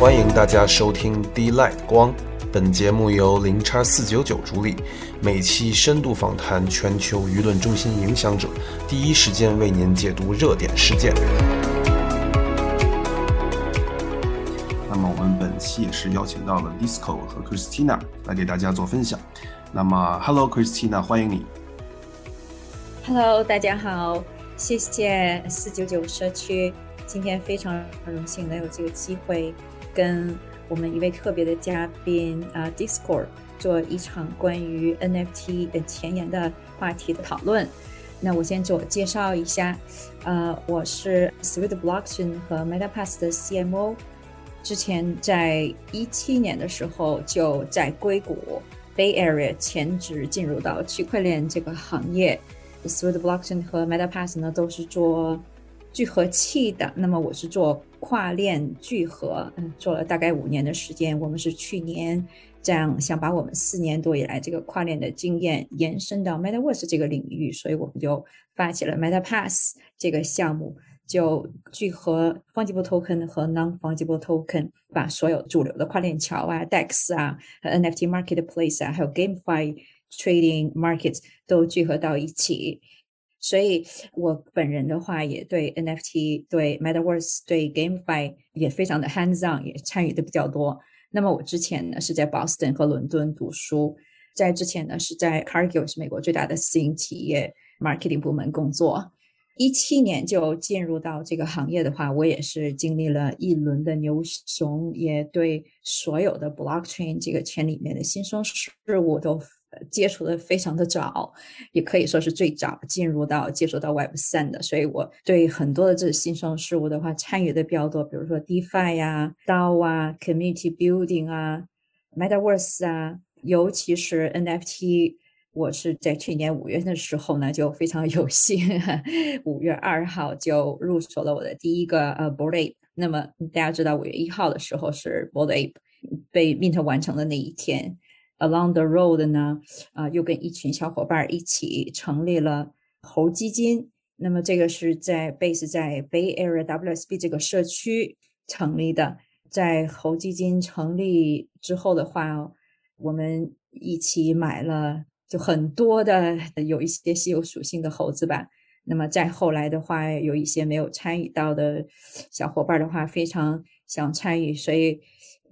欢迎大家收听 D Light 光。本节目由零叉四九九主理，每期深度访谈全球舆论中心影响者，第一时间为您解读热点事件。那么我们本期也是邀请到了 Disco 和 Christina 来给大家做分享。那么，Hello Christina，欢迎你。Hello，大家好，谢谢四九九社区，今天非常荣幸能有这个机会跟。我们一位特别的嘉宾啊，Discord 做一场关于 NFT 的前沿的话题的讨论。那我先自我介绍一下，呃，我是 Sweet Blockchain 和 MetaPass 的 CMO。之前在一七年的时候就在硅谷 Bay Area 前职进入到区块链这个行业。Sweet Blockchain 和 MetaPass 呢都是做聚合器的，那么我是做。跨链聚合，嗯，做了大概五年的时间。我们是去年这样想把我们四年多以来这个跨链的经验延伸到 MetaVerse 这个领域，所以我们就发起了 MetaPass 这个项目，就聚合 fungible token 和 non-fungible token，把所有主流的跨链桥啊、DEX 啊、NFT marketplace 啊，还有 GameFi trading Markets 都聚合到一起。所以，我本人的话也对 NFT、对 Metaverse、对 GameFi 也非常的 hands on，也参与的比较多。那么我之前呢是在 Boston 和伦敦读书，在之前呢是在 Cargill 是美国最大的私营企业 marketing 部门工作。一七年就进入到这个行业的话，我也是经历了一轮的牛熊，也对所有的 blockchain 这个圈里面的新生事物都。接触的非常的早，也可以说是最早进入到接触到 Web 三的，所以我对很多的这新生事物的话参与的比较多，比如说 DeFi 呀、DAO 啊、Community Building 啊、Metaverse 啊，尤其是 NFT，我是在去年五月的时候呢，就非常有幸，五月二号就入手了我的第一个呃 Board Ape。那么大家知道五月一号的时候是 Board Ape 被 Mint 完成的那一天。Along the road 呢，啊，又跟一群小伙伴一起成立了猴基金。那么这个是在 base 在 Bay Area WSB 这个社区成立的。在猴基金成立之后的话，我们一起买了就很多的有一些稀有属性的猴子吧。那么再后来的话，有一些没有参与到的小伙伴的话，非常想参与，所以。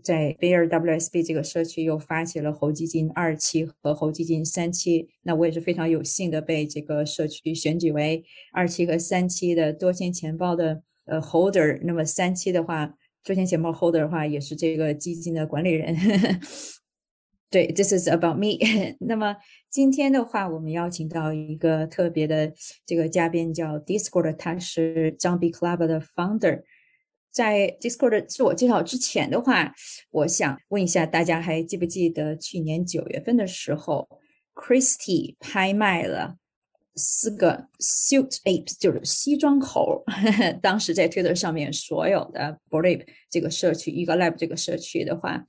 在 Bear WSB 这个社区又发起了猴基金二期和猴基金三期，那我也是非常有幸的被这个社区选举为二期和三期的多钱钱包的呃 holder。那么三期的话，多钱钱包 holder 的话也是这个基金的管理人。对，This is about me。那么今天的话，我们邀请到一个特别的这个嘉宾，叫 Discord，他是 Zombie Club 的 founder。在 Discord 自我介绍之前的话，我想问一下大家，还记不记得去年九月份的时候，Christie 拍卖了四个 Suit Apes，就是西装猴。当时在 Twitter 上面，所有的 b o r a p e 这个社区 e g a Lab 这个社区的话，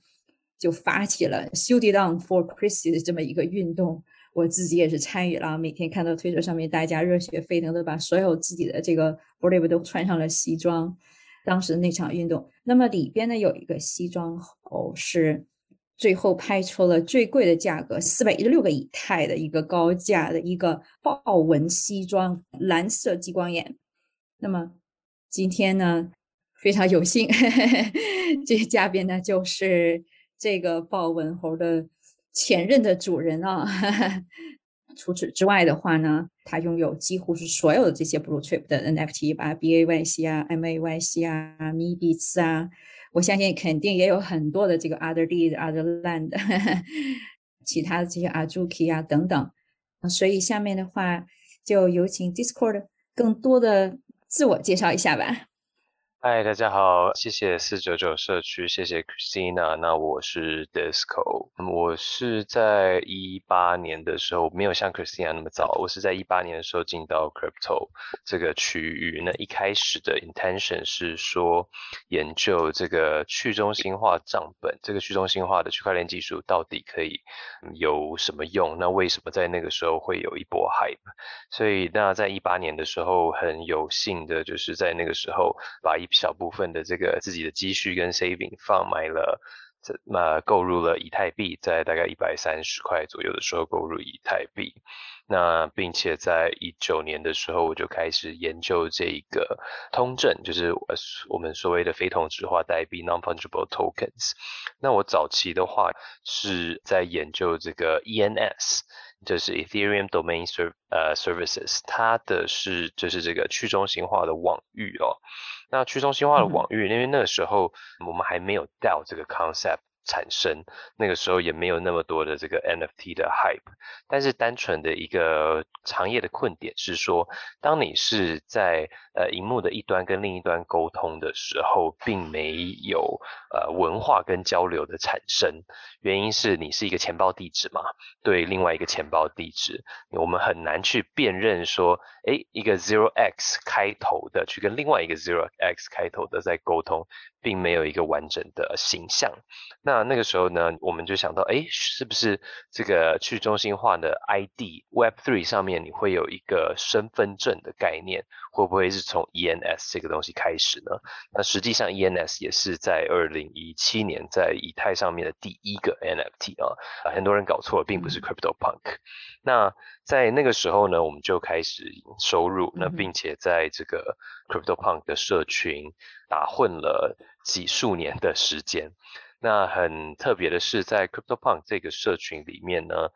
就发起了 Suit It On for Christie 的这么一个运动。我自己也是参与了，每天看到 Twitter 上面大家热血沸腾的把所有自己的这个 b o r a p e 都穿上了西装。当时那场运动，那么里边呢有一个西装猴是最后拍出了最贵的价格，四百一十六个以太的一个高价的一个豹纹西装，蓝色激光眼。那么今天呢非常有幸，这些嘉宾呢就是这个豹纹猴的前任的主人啊。除此之外的话呢，它拥有几乎是所有的这些 Blue Chip 的 NFT 吧，BAYC 啊，MAYC 啊，MIBITS 啊，我相信肯定也有很多的这个 Other D、Other Land，其他的这些 Azuki 啊等等。所以下面的话就有请 Discord 更多的自我介绍一下吧。嗨，大家好，谢谢四九九社区，谢谢 Christina。那我是 Disco，我是在一八年的时候，没有像 Christina 那么早，我是在一八年的时候进到 Crypto 这个区域。那一开始的 intention 是说研究这个去中心化账本，这个去中心化的区块链技术到底可以有什么用？那为什么在那个时候会有一波 hype？所以那在一八年的时候，很有幸的就是在那个时候把一小部分的这个自己的积蓄跟 saving 放买了。这那购入了以太币，在大概一百三十块左右的时候购入以太币，那并且在一九年的时候我就开始研究这一个通证，就是我们所谓的非同质化代币 （non-fungible tokens）。那我早期的话是在研究这个 ENS，就是 Ethereum Domain Serv 呃 Services，它的是就是这个去中心化的网域哦。那去中心化的网域，因为那个时候我们还没有 DAO 这个 concept 产生，那个时候也没有那么多的这个 NFT 的 hype，但是单纯的一个行业的困点是说，当你是在呃荧幕的一端跟另一端沟通的时候，并没有呃文化跟交流的产生，原因是你是一个钱包地址嘛，对另外一个钱包地址，我们很难去辨认说，哎，一个 zero x 开头的去跟另外一个 zero x 开头的在沟通。并没有一个完整的形象。那那个时候呢，我们就想到，哎，是不是这个去中心化的 ID Web3 上面你会有一个身份证的概念？会不会是从 ENS 这个东西开始呢？那实际上 ENS 也是在二零一七年在以太上面的第一个 NFT 啊，很多人搞错了，并不是 Crypto Punk。那在那个时候呢，我们就开始收入，那并且在这个 Crypto Punk 的社群打混了几数年的时间。那很特别的是，在 Crypto Punk 这个社群里面呢，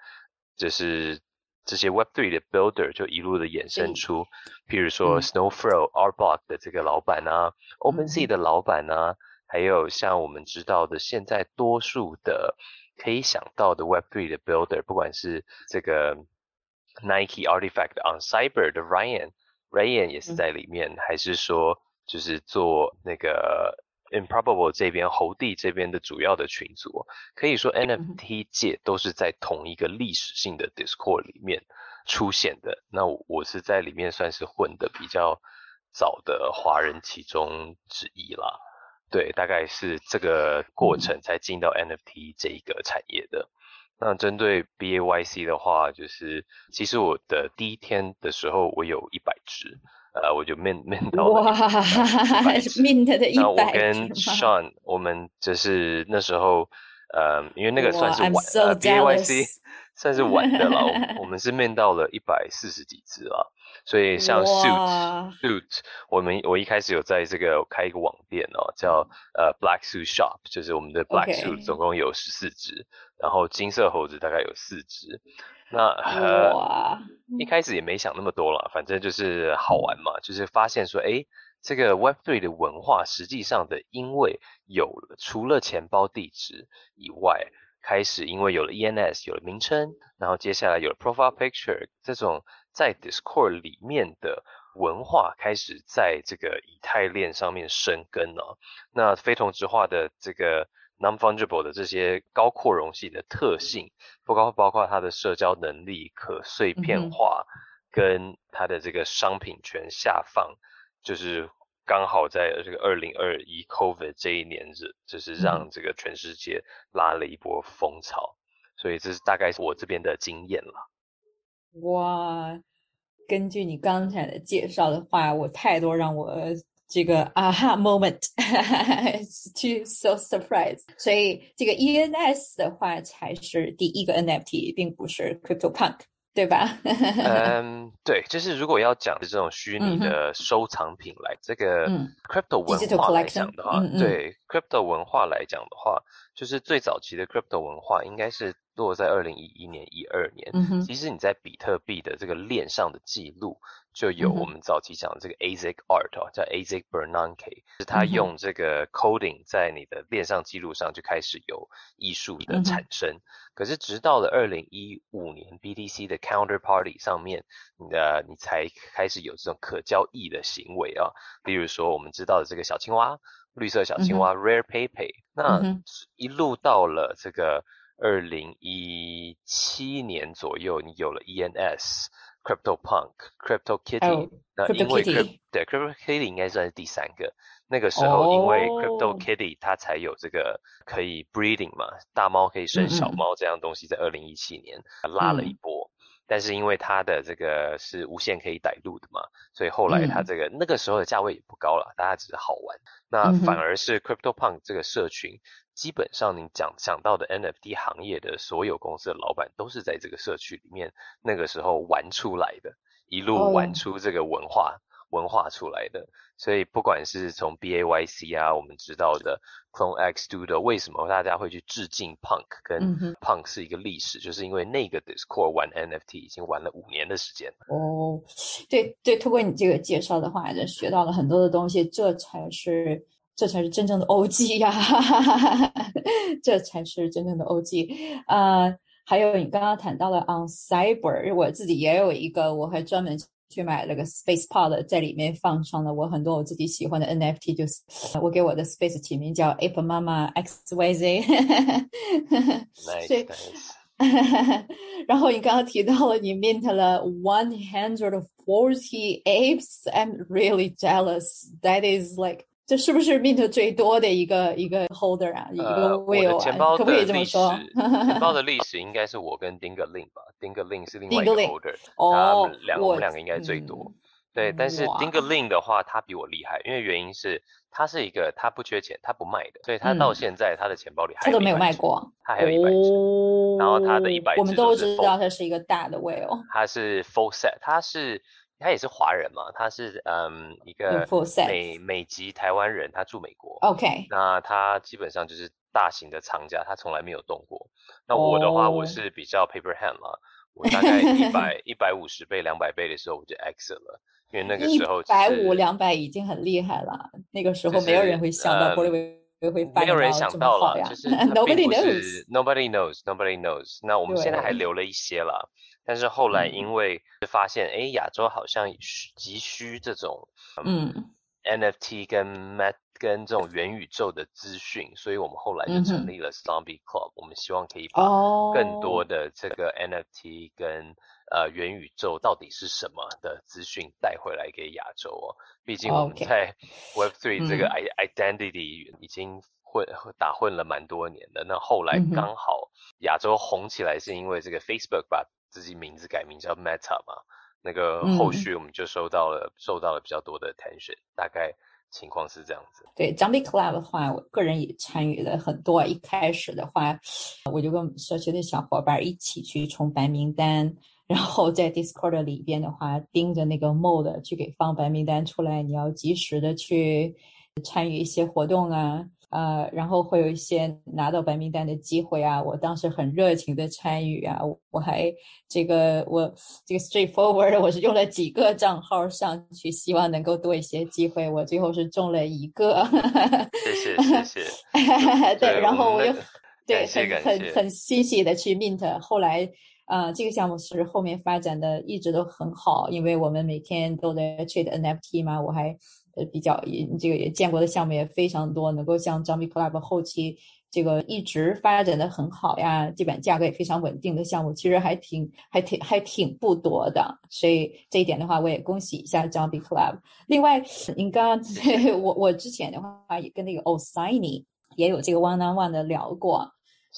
就是这些 Web3 的 Builder 就一路的衍生出，譬如说 Snowflow、Arblock 的这个老板啊，OpenSea 的老板啊，还有像我们知道的，现在多数的可以想到的 Web3 的 Builder，不管是这个。Nike Artifact on Cyber 的 Ryan，Ryan 也是在里面，还是说就是做那个 Improbable 这边侯弟这边的主要的群组，可以说 NFT 界都是在同一个历史性的 Discord 里面出现的。那我是在里面算是混的比较早的华人其中之一啦。对，大概是这个过程才进到 NFT 这一个产业的。那针对 B A Y C 的话，就是其实我的第一天的时候，我有一百只，呃，我就 mint mint 到哇，mint 的一百。那我跟 Sean，我们就是那时候，呃，因为那个算是晚呃 B A Y C 算是晚的了，我们 是 mint 到了一百四十几只啊。所以像 suit suit，我们我一开始有在这个开一个网店哦，叫呃 Black Suit Shop，就是我们的 Black Suit 总共有十四只，然后金色猴子大概有四只。那呃一开始也没想那么多了，反正就是好玩嘛，就是发现说，哎，这个 Web3 的文化实际上的，因为有了除了钱包地址以外。开始，因为有了 ENS，有了名称，然后接下来有了 profile picture，这种在 Discord 里面的文化开始在这个以太链上面生根了。那非同质化的这个 non-fungible 的这些高扩容性的特性，不包包括它的社交能力、可碎片化，跟它的这个商品权下放，就是。刚好在这个二零二一 COVID 这一年，是就是让这个全世界拉了一波风潮，所以这是大概是我这边的经验了。哇，根据你刚才的介绍的话，我太多让我这个 aha moment，to so surprised。所以这个 ENS 的话才是第一个 NFT，并不是 Crypto Punk。对吧？嗯，对，就是如果要讲的这种虚拟的收藏品来这个 crypto 文化来讲的话，对 crypto 文化来讲的话，就是最早期的 crypto 文化应该是落在二零一一年、一二年。其实你在比特币的这个链上的记录。就有我们早期讲的这个 ASIC Art 哦，叫 ASIC Bernanke，是他用这个 coding 在你的链上记录上就开始有艺术的产生。可是直到了二零一五年 BTC 的 Counterparty 上面，你的，你才开始有这种可交易的行为啊。例如说我们知道的这个小青蛙，绿色小青蛙 Rare Pepe，那一路到了这个二零一七年左右，你有了 ENS。Crypto Punk、Crypto Kitty，那因为 Crypt 对 Crypto Kitty 应该算是第三个。那个时候因为 Crypto Kitty 它才有这个可以 breeding 嘛，大猫可以生小猫这样东西，在二零一七年拉了一波。但是因为它的这个是无限可以载入的嘛，所以后来它这个那个时候的价位也不高了，大家只是好玩。那反而是 CryptoPunk 这个社群，基本上你讲讲到的 NFT 行业的所有公司的老板都是在这个社区里面那个时候玩出来的，一路玩出这个文化。文化出来的，所以不管是从 B A Y C 啊，我们知道的 Clone X Studio，为什么大家会去致敬 Punk？跟 Punk 是一个历史，就是因为那个 Discord 玩 NFT 已经玩了五年的时间。哦，对对，通过你这个介绍的话，就学到了很多的东西，这才是这才是真正的 OG 呀，这才是真正的 OG。呃，还有你刚刚谈到了 On Cyber，我自己也有一个，我还专门。去买了个 Space Pod，在里面放上了我很多我自己喜欢的 NFT，就是我给我的 Space 起名叫 Ape 妈妈 XYZ。Nice。然后你刚刚提到了你 mint 了 one hundred forty apes，I'm really jealous. That is like 这是不是 mint 最多的一个一个 holder 啊？一个 whale 啊？可不可以这么说？钱包的历史应该是我跟 Dingaling 吧，Dingaling 是另外一个 holder，他们两我们两个应该最多。对，但是 Dingaling 的话，他比我厉害，因为原因是他是一个他不缺钱，他不卖的，所以他到现在他的钱包里还都没有卖过，他还有一百只，然后他的一百只我们都知道他是一个大的 whale，他是 full set，他是。他也是华人嘛，他是嗯一个美美籍台湾人，他住美国。OK，那他基本上就是大型的藏家，他从来没有动过。那我的话，我是比较 paper hand 嘛，我大概一百一百五十倍、两百倍的时候我就 exit 了，因为那个时候一百五两百已经很厉害了。那个时候没有人会想到玻璃会会没有人想到了，就是 nobody knows，nobody knows，nobody knows。那我们现在还留了一些了。但是后来因为发现，哎，亚洲好像急需这种嗯 NFT 跟 Met 跟这种元宇宙的资讯，所以我们后来就成立了 Zombie Club。我们希望可以把更多的这个 NFT 跟呃元宇宙到底是什么的资讯带回来给亚洲哦。毕竟我们在。Web3 这个 identity 已经混打混了蛮多年的。那后来刚好亚洲红起来，是因为这个 Facebook 把自己名字改名叫 Meta 嘛，那个后续我们就收到了受到了比较多的 attention，大概情况是这样子。对 z o m b i e Club 的话，我个人也参与了很多。一开始的话，我就跟社区的小伙伴一起去冲白名单，然后在 Discord 里边的话，盯着那个 mode 去给放白名单出来，你要及时的去参与一些活动啊。呃，然后会有一些拿到白名单的机会啊，我当时很热情的参与啊，我还这个我这个 straightforward，我是用了几个账号上去，希望能够多一些机会，我最后是中了一个，谢谢谢谢，对，然后我又对很很很欣喜的去 mint，后来呃这个项目是后面发展的一直都很好，因为我们每天都在 trade NFT 嘛，我还。呃，比较也这个也见过的项目也非常多，能够像 Zombie Club 后期这个一直发展的很好呀，基本价格也非常稳定的项目，其实还挺还挺还挺不多的。所以这一点的话，我也恭喜一下 Zombie Club。另外，您刚刚我我之前的话也跟那个 Osini 也有这个 One on One 的聊过。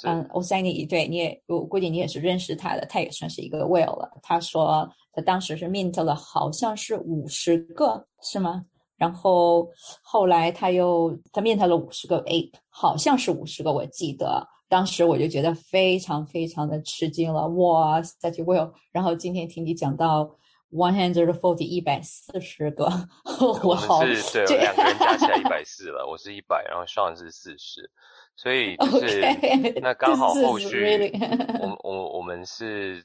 嗯，Osini 对你也我估计你也是认识他的，他也算是一个 Whale 了。他说他当时是 mint 了，好像是五十个，是吗？然后后来他又他面谈了五十个 ape，好像是五十个，我记得当时我就觉得非常非常的吃惊了，哇，such will。然后今天听你讲到 one hundred forty 一百四十个，我好，是对两个人加起来一百四了，我是一百，然后 Sean 是四十，所以 就是那刚好后续我 我我们是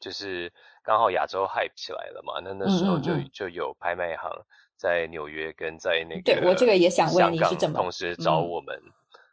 就是刚好亚洲 hype 起来了嘛，那那时候就就有拍卖行。在纽约跟在那个对我这个也想问你是怎么同时找我们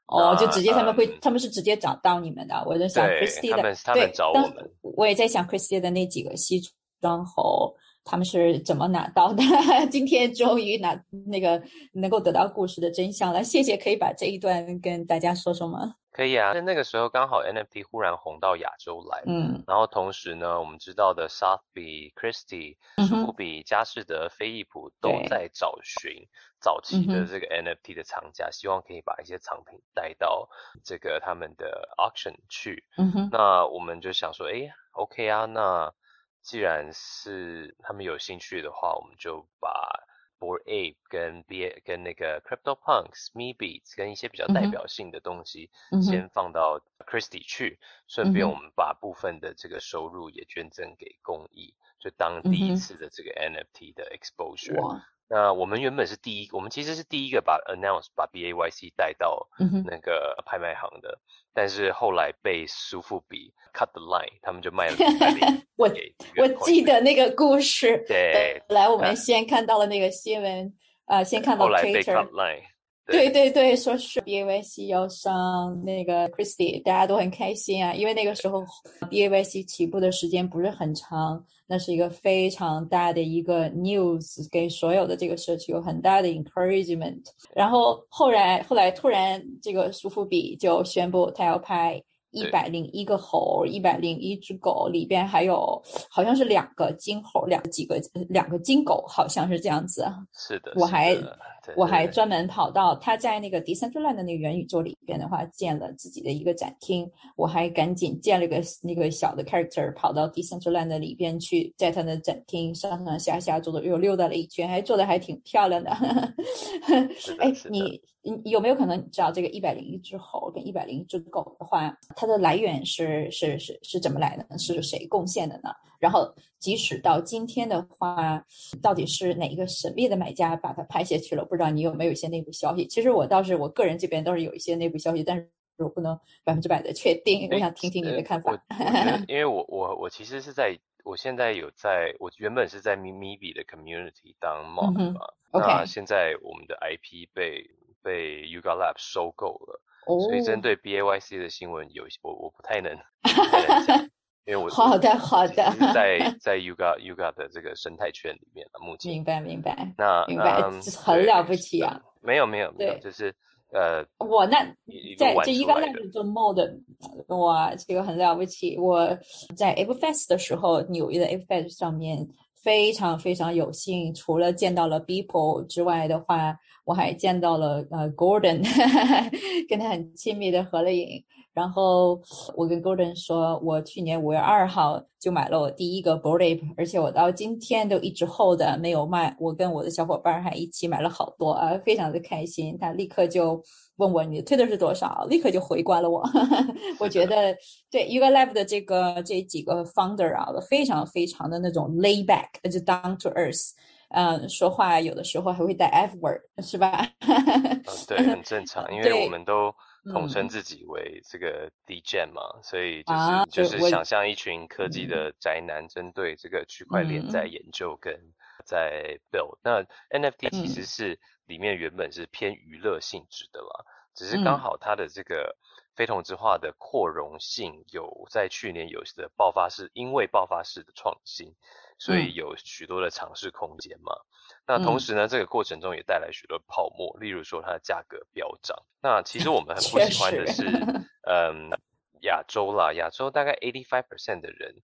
哦，就直接他们会他们是直接找到你们的。我在想 Christie 的对，找我们，我也在想 Christie 的那几个西装猴他们是怎么拿到的？今天终于拿那个能够得到故事的真相了。谢谢，可以把这一段跟大家说说吗？可以啊，在那个时候刚好 NFT 忽然红到亚洲来，嗯，然后同时呢，我们知道的 s o u t h b Christie、苏比、佳士得、飞利浦都在找寻早期的这个 NFT 的藏家，希望可以把一些藏品带到这个他们的 auction 去。嗯哼，那我们就想说，哎，OK 啊，那既然是他们有兴趣的话，我们就把 Board Ape 跟 B 跟那个 Crypto Punks、Me Beats 跟一些比较代表性的东西，先放到 Christie 去，顺便我们把部分的这个收入也捐赠给公益，就当第一次的这个 NFT 的 exposure。那我们原本是第一，我们其实是第一个把 announce 把 B A Y C 带到那个拍卖行的，但是后来被苏富比 cut the line，他们就卖了 我我记得那个故事。对，来，我们先看到了那个新闻，呃，先看到 Twitter。对对对，说是 B A Y C 要上那个 Christie，大家都很开心啊，因为那个时候 B A Y C 起步的时间不是很长，那是一个非常大的一个 news，给所有的这个社区有很大的 encouragement。然后后来后来突然这个苏富比就宣布他要拍。一百零一个猴，一百零一只狗，里边还有好像是两个金猴，两几个两个金狗，好像是这样子。是的，我还我还专门跑到他在那个 Decentraland 的那个元宇宙里边的话，建了自己的一个展厅，我还赶紧建了个那个小的 character，跑到 Decentraland 里边去，在他的展厅上上下下走走又溜达了一圈，还做的还挺漂亮的。哎，你。你有没有可能知道这个一百零一只猴跟一百零一只狗的话，它的来源是是是是怎么来的？是谁贡献的呢？然后即使到今天的话，到底是哪一个神秘的买家把它拍下去了？不知道你有没有一些内部消息？其实我倒是我个人这边倒是有一些内部消息，但是我不能百分之百的确定。我想听听你的看法。因为我我我其实是在我现在有在我原本是在咪咪比的 community 当 mod 嘛，那现在我们的 IP 被被 Yuga Lab 收购了，所以针对 B A Y C 的新闻，有我我不太能，因为我好的好的，在 在 Yuga Yuga 的这个生态圈里面了，目前明白明白，那明白很了不起啊，没有没有没有，就是呃，我那在这 Yuga Lab 做 mod，哇，这个很了不起，我在 Ape Fest 的时候，纽约的 Ape Fest 上面。非常非常有幸，除了见到了 People 之外的话，我还见到了呃 Gordon，跟他很亲密的合了影。然后我跟 Gordon 说，我去年五月二号就买了我第一个 Boardape，而且我到今天都一直 hold 没有卖。我跟我的小伙伴还一起买了好多啊，非常的开心。他立刻就问我你的推的是多少，立刻就回关了我。我觉得对 Uga Live 的这个这几个 founder 啊，非常非常的那种 lay back，就 down to earth，嗯，说话有的时候还会带 f word，是吧？对，很正 常，因为我们都。统称自己为这个 D Gen 嘛，所以就是就是想象一群科技的宅男，针对这个区块链在研究跟在 build。那 NFT 其实是里面原本是偏娱乐性质的啦，只是刚好它的这个非同质化的扩容性有在去年有的爆发式，因为爆发式的创新，所以有许多的尝试空间嘛。那同时呢，这个过程中也带来许多泡沫，例如说它的价格飙涨。那其实我们很 不喜欢的是，嗯，亚洲啦，亚洲大概 eighty five percent 的人，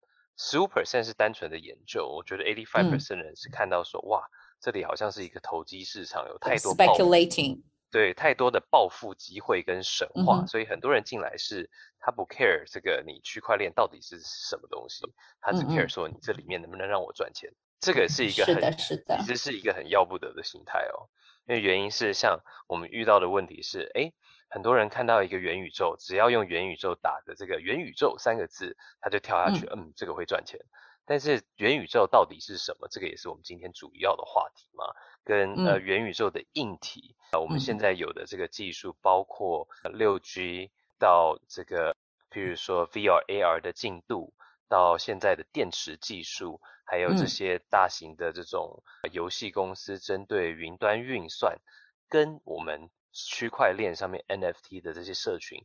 十五 percent 是单纯的研究。我觉得 eighty five percent 人是看到说，哇，这里好像是一个投机市场，有太多 speculating，对，太多的暴富机会跟神话，所以很多人进来是他不 care 这个你区块链到底是什么东西，他只 care 说你这里面能不能让我赚钱。这个是一个很，其实是一个很要不得的心态哦。因为原因是像我们遇到的问题是，哎，很多人看到一个元宇宙，只要用元宇宙打的这个元宇宙三个字，他就跳下去，嗯，这个会赚钱。但是元宇宙到底是什么？这个也是我们今天主要的话题嘛。跟呃元宇宙的硬体啊，我们现在有的这个技术，包括六 G 到这个，譬如说 VR AR 的进度。到现在的电池技术，还有这些大型的这种游戏公司针对云端运算，跟我们区块链上面 NFT 的这些社群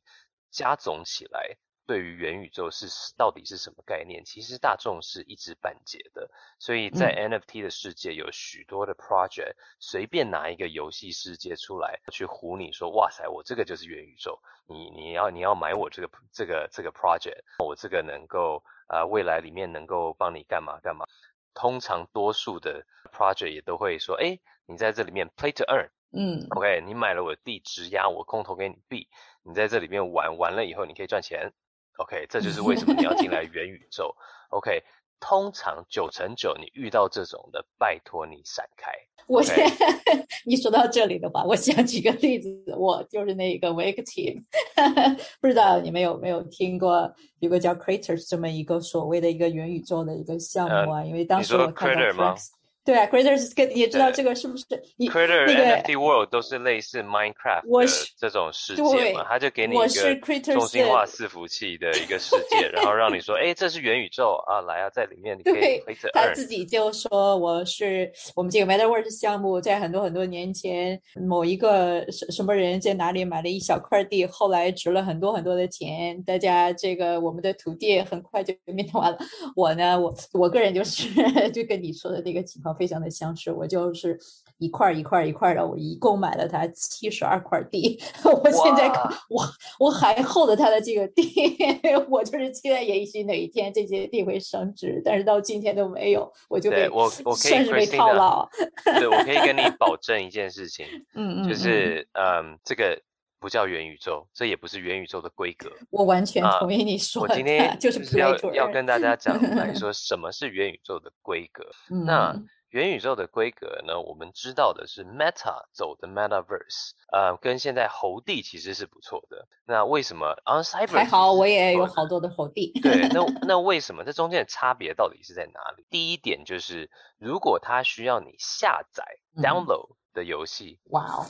加总起来。对于元宇宙是到底是什么概念？其实大众是一知半解的，所以在 NFT 的世界有许多的 project，随便拿一个游戏世界出来去唬你说，哇塞，我这个就是元宇宙，你你要你要买我这个这个这个 project，我这个能够啊未来里面能够帮你干嘛干嘛。通常多数的 project 也都会说，哎，你在这里面 play to earn，嗯，OK，你买了我的地，质押我空投给你币，你在这里面玩完了以后，你可以赚钱。OK，这就是为什么你要进来 元宇宙。OK，通常九成九你遇到这种的，拜托你闪开。我 先你说到这里的话，我想举个例子，我就是那个 Wake Team，不知道你们有没有听过有个叫 Creators 这么一个所谓的一个元宇宙的一个项目啊？因为当时我看到 Creators。对啊，Creators 跟也知道这个是不是？Creator 那个 NFT World 都是类似 Minecraft 的这种世界嘛？他就给你一个中心化伺服器的一个世界，然后让你说，哎，这是元宇宙啊，来啊，在里面你可以他自己就说我是我们这个 MetaVerse 项目，在很多很多年前，某一个什什么人在哪里买了一小块地，后来值了很多很多的钱，大家这个我们的土地很快就变完了。我呢，我我个人就是 就跟你说的那个情况。非常的相似，我就是一块一块一块的，我一共买了它七十二块地，我现在我我还厚着他的这个地，我就是期待也许哪一天这些地会升值，但是到今天都没有，我就被我我可以被套牢。对，我可以跟你保证一件事情，嗯嗯，就是嗯，这个不叫元宇宙，这也不是元宇宙的规格。我完全同意你说，我今天就是要要跟大家讲来说什么是元宇宙的规格，那。元宇宙的规格呢？我们知道的是 Meta 走的 Metaverse，呃，跟现在猴帝其实是不错的。那为什么 On Cyber 还好？我也有好多的猴帝。对，那 那为什么这中间的差别到底是在哪里？第一点就是，如果它需要你下载 download 的游戏，哇哦，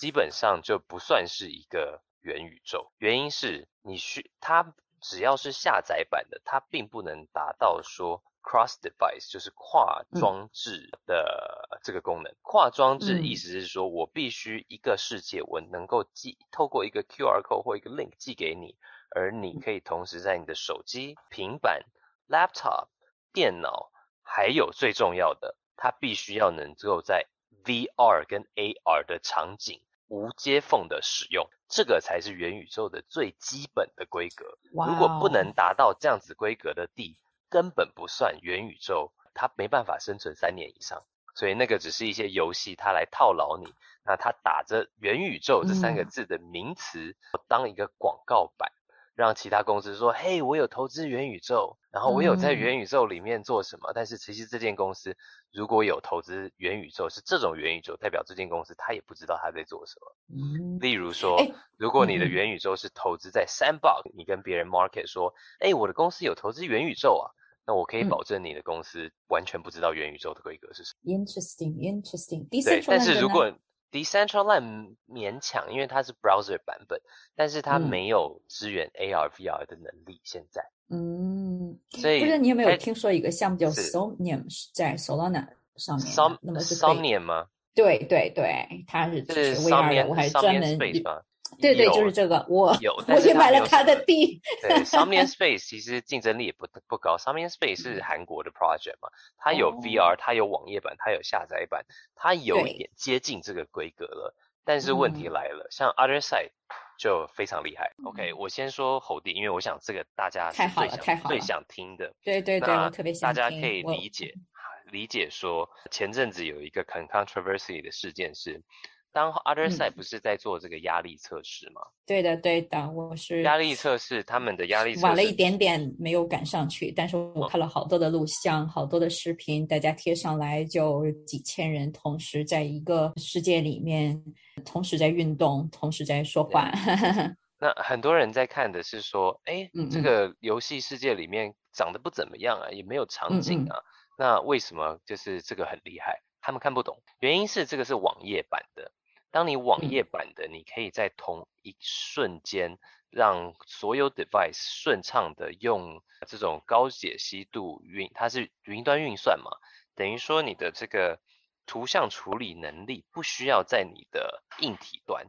基本上就不算是一个元宇宙。原因是你需它只要是下载版的，它并不能达到说。Cross device 就是跨装置的这个功能。跨装置意思是说，我必须一个世界，我能够寄透过一个 QR code 或一个 link 寄给你，而你可以同时在你的手机、平板、laptop、电脑，还有最重要的，它必须要能够在 VR 跟 AR 的场景无接缝的使用，这个才是元宇宙的最基本的规格。如果不能达到这样子规格的地，根本不算元宇宙，它没办法生存三年以上，所以那个只是一些游戏，它来套牢你。那它打着元宇宙这三个字的名词，当一个广告版，让其他公司说：“嘿，我有投资元宇宙，然后我有在元宇宙里面做什么。”但是其实这间公司如果有投资元宇宙，是这种元宇宙，代表这间公司它也不知道它在做什么。嗯，例如说，如果你的元宇宙是投资在 Sandbox，你跟别人 market 说：“哎，我的公司有投资元宇宙啊。”那我可以保证你的公司完全不知道元宇宙的规格是什么。Interesting, interesting. 对，但是如果 Decentraland 勉强，因为它是 browser 版本，但是它没有支援 AR、VR 的能力。现在，嗯，所以不知道你有没有听说一个项目叫 Somnium 是在 Solana 上面？那么是 Somnium 吗？对对对，它是是 VR 的，我还专门。对对，就是这个，我有，我也买了他的地。对 s u m m i n Space 其实竞争力也不不高 s u m m i n Space 是韩国的 project 嘛，它有 VR，它有网页版，它有下载版，它有一点接近这个规格了。但是问题来了，像 Other Side 就非常厉害。OK，我先说猴弟，因为我想这个大家太好了，太好了，最想听的。对对对，我特别想听。大家可以理解理解说，前阵子有一个很 controversy 的事件是。当 Other Side 不是在做这个压力测试吗？对的，对的，我是压力测试，他们的压力晚了一点点，没有赶上去。但是我看了好多的录像，好多的视频，大家贴上来就几千人同时在一个世界里面，同时在运动，同时在说话。那很多人在看的是说，哎，这个游戏世界里面长得不怎么样啊，也没有场景啊，那为什么就是这个很厉害？他们看不懂，原因是这个是网页版的。当你网页版的，你可以在同一瞬间让所有 device 顺畅的用这种高解析度运，它是云端运算嘛，等于说你的这个图像处理能力不需要在你的硬体端，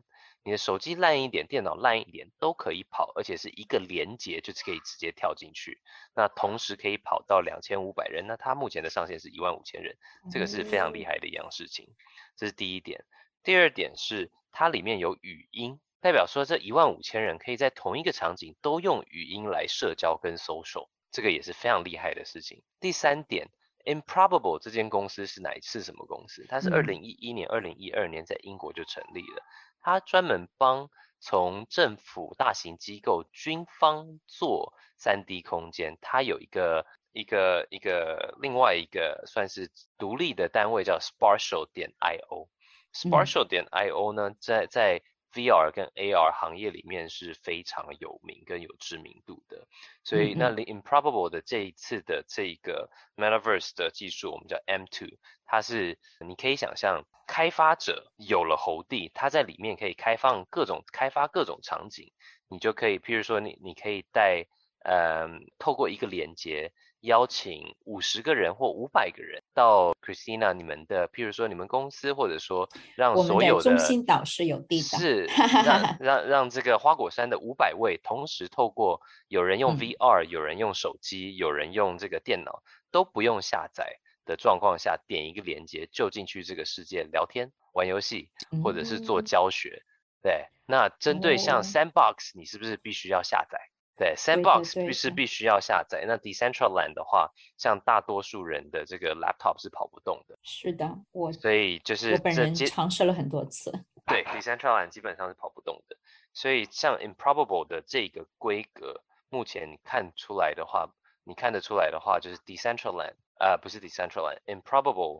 你的手机烂一点，电脑烂一点都可以跑，而且是一个连接就是可以直接跳进去，那同时可以跑到两千五百人，那它目前的上限是一万五千人，这个是非常厉害的一样事情，这是第一点。第二点是它里面有语音，代表说这一万五千人可以在同一个场景都用语音来社交跟搜索，这个也是非常厉害的事情。第三点，Improbable 这间公司是哪一次什么公司？它是二零一一年、二零一二年在英国就成立了，它专门帮从政府、大型机构、军方做三 D 空间，它有一个一个一个另外一个算是独立的单位叫 Spartial 点 io。Spartial 点 io 呢，在在 VR 跟 AR 行业里面是非常有名跟有知名度的，所以那 Improbable 的这一次的这个 Metaverse 的技术，我们叫 M2，它是你可以想象，开发者有了猴帝，他在里面可以开放各种开发各种场景，你就可以，譬如说你你可以带，嗯，透过一个连接。邀请五十个人或五百个人到 Christina 你们的，譬如说你们公司，或者说让所有的中心导师有地是让 让让这个花果山的五百位同时透过有人用 VR，有人用手机，有人用这个电脑都不用下载的状况下，点一个连接就进去这个世界聊天、玩游戏，或者是做教学。对，那针对像 Sandbox，你是不是必须要下载？对，Sandbox 必是必须要下载。那 Decentraland 的话，像大多数人的这个 laptop 是跑不动的。是的，我所以就是我本人尝试了很多次。对，Decentraland 基本上是跑不动的。所以像 Improbable 的这个规格，目前你看出来的话，你看得出来的话，就是 Decentraland，呃，不是 Decentraland，Improbable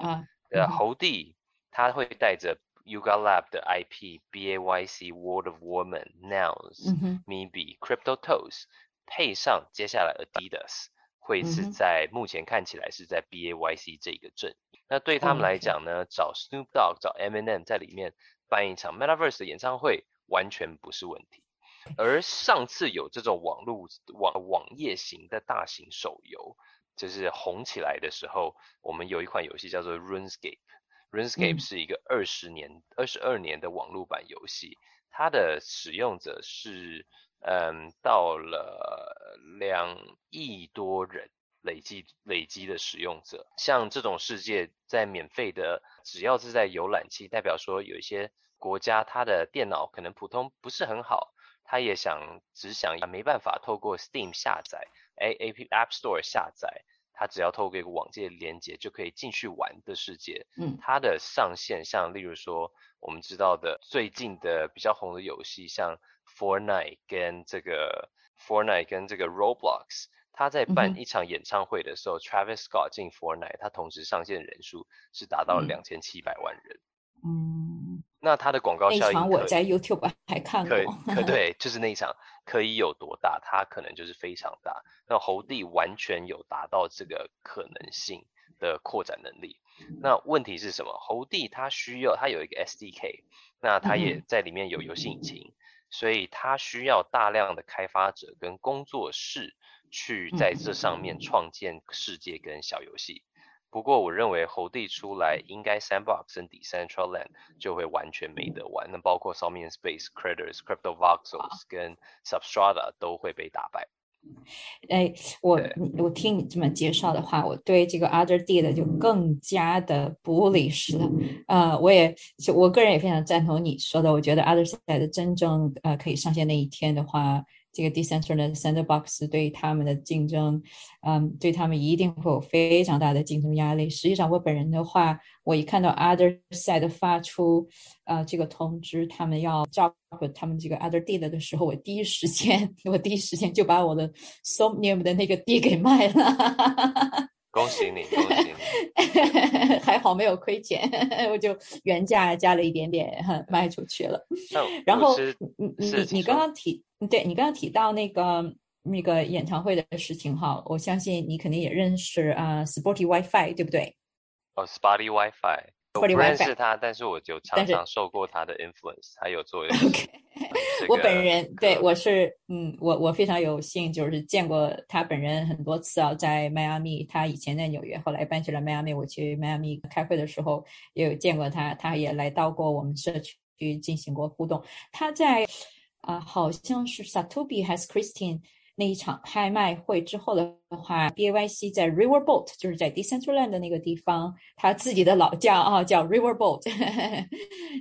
呃，猴帝他会带着。Yuga Lab 的 IP B A Y C World of Woman Nouns Maybe Crypto Toes 配上接下来 Adidas 会是在目前看起来是在 B A Y C 这个阵。那对他们来讲呢，找 Snoop Dogg 找 Eminem 在里面办一场 Metaverse 的演唱会完全不是问题。而上次有这种网络网网页型的大型手游，就是红起来的时候，我们有一款游戏叫做 RuneScape。RuneScape 是一个二十年、二十二年的网络版游戏，它的使用者是，嗯，到了两亿多人累计累积的使用者。像这种世界，在免费的，只要是在浏览器，代表说有一些国家它的电脑可能普通不是很好，他也想只想没办法透过 Steam 下载，A A P App Store 下载。它只要透过一个网界连接就可以进去玩的世界，嗯，它的上限像例如说我们知道的最近的比较红的游戏，像 Fortnite 跟这个 Fortnite 跟这个 Roblox，他在办一场演唱会的时候，Travis Scott 进 Fortnite，他同时上线人数是达到了两千七百万人，嗯。那它的广告效应，我在 YouTube 还看过。可 对，就是那一场可以有多大？它可能就是非常大。那猴帝完全有达到这个可能性的扩展能力。那问题是什么？猴帝它需要它有一个 SDK，那它也在里面有游戏引擎，所以它需要大量的开发者跟工作室去在这上面创建世界跟小游戏。不过我认为猴帝出来，应该 Sandbox 跟 Decentraland 就会完全没得玩。那包括 s o m i a n Space Creators、Crypto Voxels 跟 Substrata 都会被打败。哎，我我听你这么介绍的话，我对这个 Other D 的就更加的 bullish 了。呃，我也我个人也非常赞同你说的，我觉得 Other Side 的真正呃可以上线那一天的话。这个 decentralized sandbox 对他们的竞争，嗯，对他们一定会有非常大的竞争压力。实际上，我本人的话，我一看到 other side 发出呃这个通知，他们要照顾他们这个 other deal 的时候，我第一时间，我第一时间就把我的 somnium 的那个地给卖了。恭喜你，恭喜你！还好没有亏钱，我就原价加了一点点卖出去了。然后你你你刚刚提，对你刚刚提到那个那个演唱会的事情哈，我相信你肯定也认识啊，Sporty WiFi 对不对？哦，Sporty WiFi。我不认识他，但是我就常常受过他的 influence，他有作用。OK，我本人对我是嗯，我我非常有幸，就是见过他本人很多次啊，在迈阿密，他以前在纽约，后来搬去了迈阿密。我去迈阿密开会的时候也有见过他，他也来到过我们社区进行过互动。他在啊，好像是 Satobi 还是 Christine。那一场拍卖会之后的话，B A Y C 在 Riverboat，就是在 Decentraland 的那个地方，他自己的老家啊，叫 Riverboat，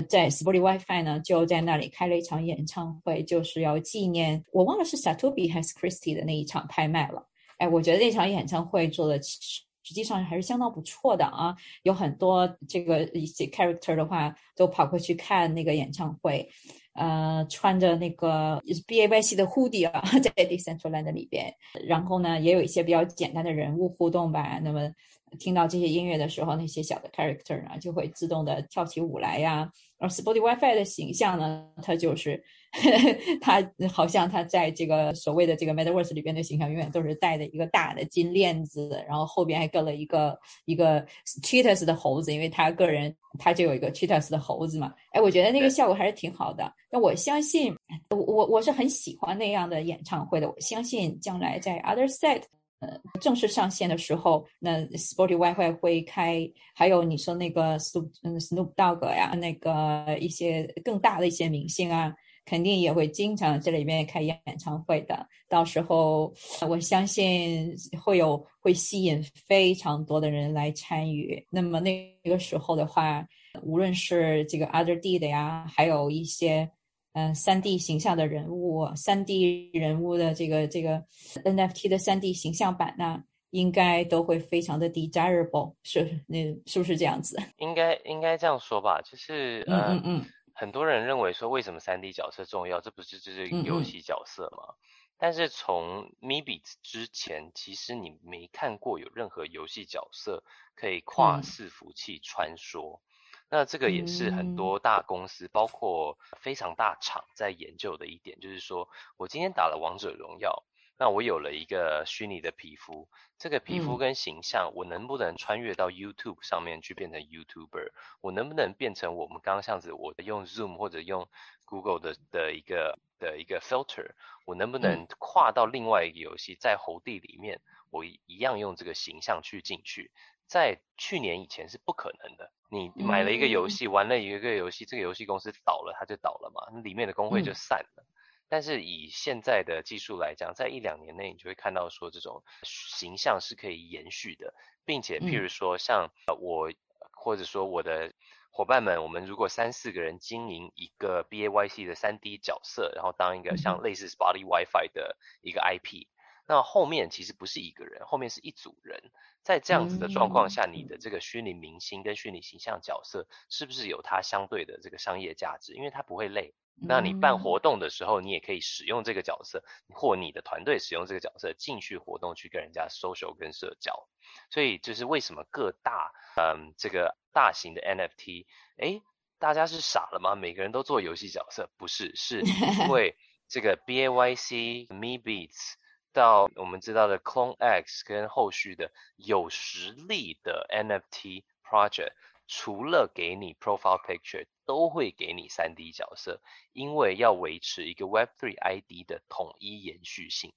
在 Sporty WiFi 呢，就在那里开了一场演唱会，就是要纪念，我忘了是 Satobi 还是 Christie 的那一场拍卖了。哎，我觉得那场演唱会做的实际上还是相当不错的啊，有很多这个一些 character 的话都跑过去看那个演唱会。呃，穿着那个 B A Y C 的 hoodie 啊，在 Decentraland 里边，然后呢，也有一些比较简单的人物互动吧。那么听到这些音乐的时候，那些小的 character 呢，就会自动的跳起舞来呀。而 Sporty WiFi 的形象呢，它就是 它好像他在这个所谓的这个 Metaverse 里边的形象，永远都是戴着一个大的金链子，然后后边还跟了一个一个 Cheetahs 的猴子，因为他个人他就有一个 Cheetahs 的猴子嘛。哎，我觉得那个效果还是挺好的。那我相信，我我我是很喜欢那样的演唱会的。我相信将来在 Other Side，呃，正式上线的时候，那 Sporty WiFi 会开，还有你说那个 Snoop 嗯 Snoop Dogg 呀，那个一些更大的一些明星啊，肯定也会经常在里面开演唱会的。到时候我相信会有会吸引非常多的人来参与。那么那个时候的话，无论是这个 Other D 的呀，还有一些。嗯，三 D 形象的人物，三 D 人物的这个这个 NFT 的三 D 形象版呢，应该都会非常的 desirable，是那是不是这样子？应该应该这样说吧，就是嗯嗯嗯，很多人认为说为什么三 D 角色重要？这不是就是游戏角色吗？但是从 MIB 之前，其实你没看过有任何游戏角色可以跨伺服器穿梭。那这个也是很多大公司，包括非常大厂在研究的一点，就是说我今天打了王者荣耀，那我有了一个虚拟的皮肤，这个皮肤跟形象，我能不能穿越到 YouTube 上面去变成 YouTuber？我能不能变成我们刚刚像子，我用 Zoom 或者用 Google 的的一个的一个 filter？我能不能跨到另外一个游戏，在猴地里面，我一样用这个形象去进去？在去年以前是不可能的。你买了一个游戏，玩了一个游戏，这个游戏公司倒了，它就倒了嘛，里面的工会就散了。但是以现在的技术来讲，在一两年内，你就会看到说这种形象是可以延续的，并且譬如说像我或者说我的伙伴们，我们如果三四个人经营一个 B A Y C 的三 D 角色，然后当一个像类似 Spotty WiFi 的一个 IP。那后面其实不是一个人，后面是一组人。在这样子的状况下，你的这个虚拟明星跟虚拟形象角色，是不是有它相对的这个商业价值？因为它不会累。那你办活动的时候，你也可以使用这个角色，或你的团队使用这个角色进去活动，去跟人家 social 跟社交。所以就是为什么各大嗯这个大型的 NFT，哎，大家是傻了吗？每个人都做游戏角色？不是，是因 为这个 B A Y C Me Beats。到我们知道的 Clone X 跟后续的有实力的 NFT project，除了给你 profile picture，都会给你 3D 角色，因为要维持一个 Web3 ID 的统一延续性。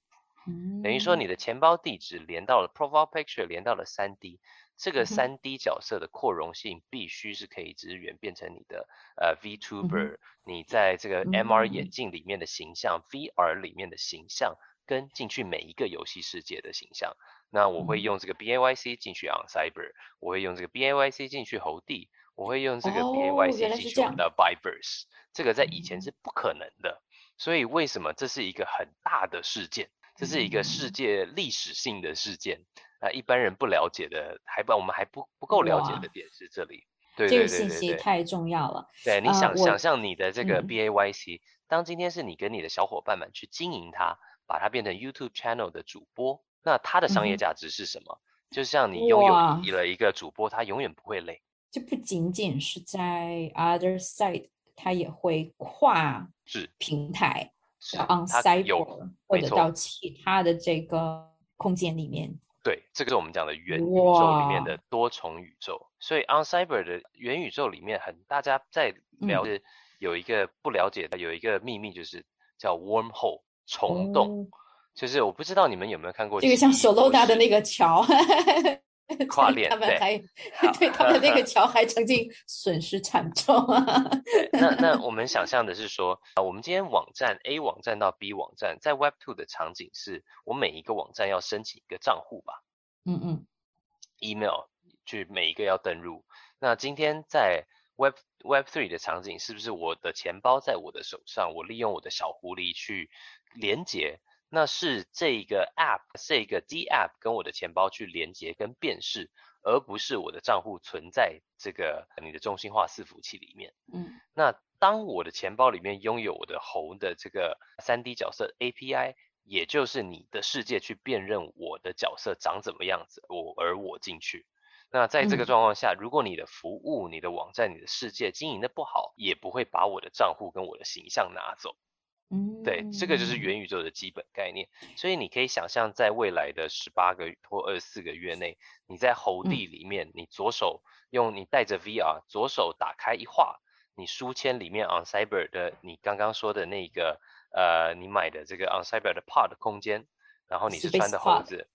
等于说你的钱包地址连到了 profile picture，连到了 3D，这个 3D 角色的扩容性必须是可以支援变成你的呃 VTuber，你在这个 MR 眼镜里面的形象，VR 里面的形象。跟进去每一个游戏世界的形象，那我会用这个 B A Y C 进去 On Cyber，我会用这个 B A Y C 进去猴地，我会用这个 B A Y C 进去我们的 Vibers，这个在以前是不可能的，所以为什么这是一个很大的事件？这是一个世界历史性的事件啊！一般人不了解的，还不我们还不不够了解的点是这里，对对对对对，这个信息太重要了。对，你想想象你的这个 B A Y C，当今天是你跟你的小伙伴们去经营它。把它变成 YouTube channel 的主播，那它的商业价值是什么？就像你拥有了一个主播，他永远不会累。这不仅仅是在 Other Side，它也会跨是平台，on Cyber 或者到其他的这个空间里面。对，这个是我们讲的元宇宙里面的多重宇宙。所以 on Cyber 的元宇宙里面，很大家在了解有一个不了解的有一个秘密，就是叫 Wormhole。虫洞，就是我不知道你们有没有看过这个像手漏大的那个桥，跨链，他们还 对他们那个桥还曾经损失惨重啊。那那 我们想象的是说，啊，我们今天网站 A 网站到 B 网站，在 Web Two 的场景是，我每一个网站要申请一个账户吧？嗯嗯，email 去每一个要登录。那今天在 Web Web Three 的场景是不是我的钱包在我的手上，我利用我的小狐狸去。连接，那是这个 app，这个 D app 跟我的钱包去连接跟辨识，而不是我的账户存在这个你的中心化伺服器里面。嗯，那当我的钱包里面拥有我的猴的这个三 D 角色 API，也就是你的世界去辨认我的角色长怎么样子，我而我进去。那在这个状况下，如果你的服务、你的网站、你的世界经营的不好，也不会把我的账户跟我的形象拿走。嗯，对，这个就是元宇宙的基本概念。所以你可以想象，在未来的十八个或二十四个月内，你在猴地里面，你左手用你带着 VR，左手打开一画，你书签里面 On Cyber 的你刚刚说的那个呃，你买的这个 On Cyber 的 Pod 空间，然后你是穿的猴子。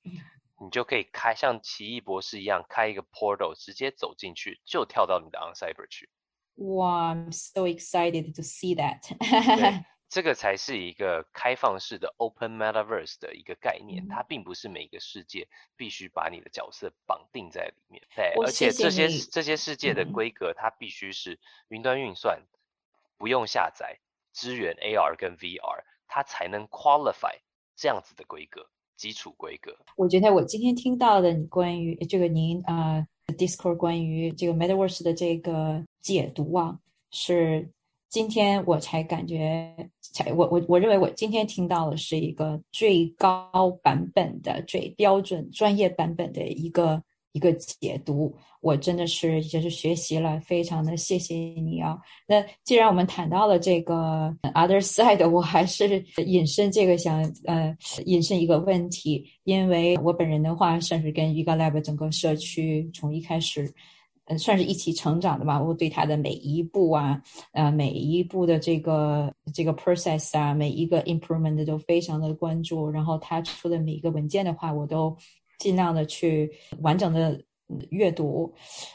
你就可以开像奇异博士一样开一个 portal，直接走进去，就跳到你的 on cyber 去。哇，I'm so excited to see that 对，这个才是一个开放式的 open metaverse 的一个概念，它并不是每个世界必须把你的角色绑定在里面。对，而且这些这些世界的规格，它必须是云端运算，不用下载，支援 AR 跟 VR，它才能 qualify 这样子的规格。基础规格，我觉得我今天听到的你关于这个您啊，Discord 关于这个 Metaverse 的这个解读啊，是今天我才感觉才我我我认为我今天听到的是一个最高版本的、最标准、专业版本的一个。一个解读，我真的是也是学习了，非常的谢谢你啊。那既然我们谈到了这个 other side，我还是引申这个想呃引申一个问题，因为我本人的话算是跟 Ega Lab 整个社区从一开始，嗯，算是一起成长的吧。我对他的每一步啊，呃，每一步的这个这个 process 啊，每一个 improvement 都非常的关注。然后他出的每一个文件的话，我都。尽量的去完整的阅读。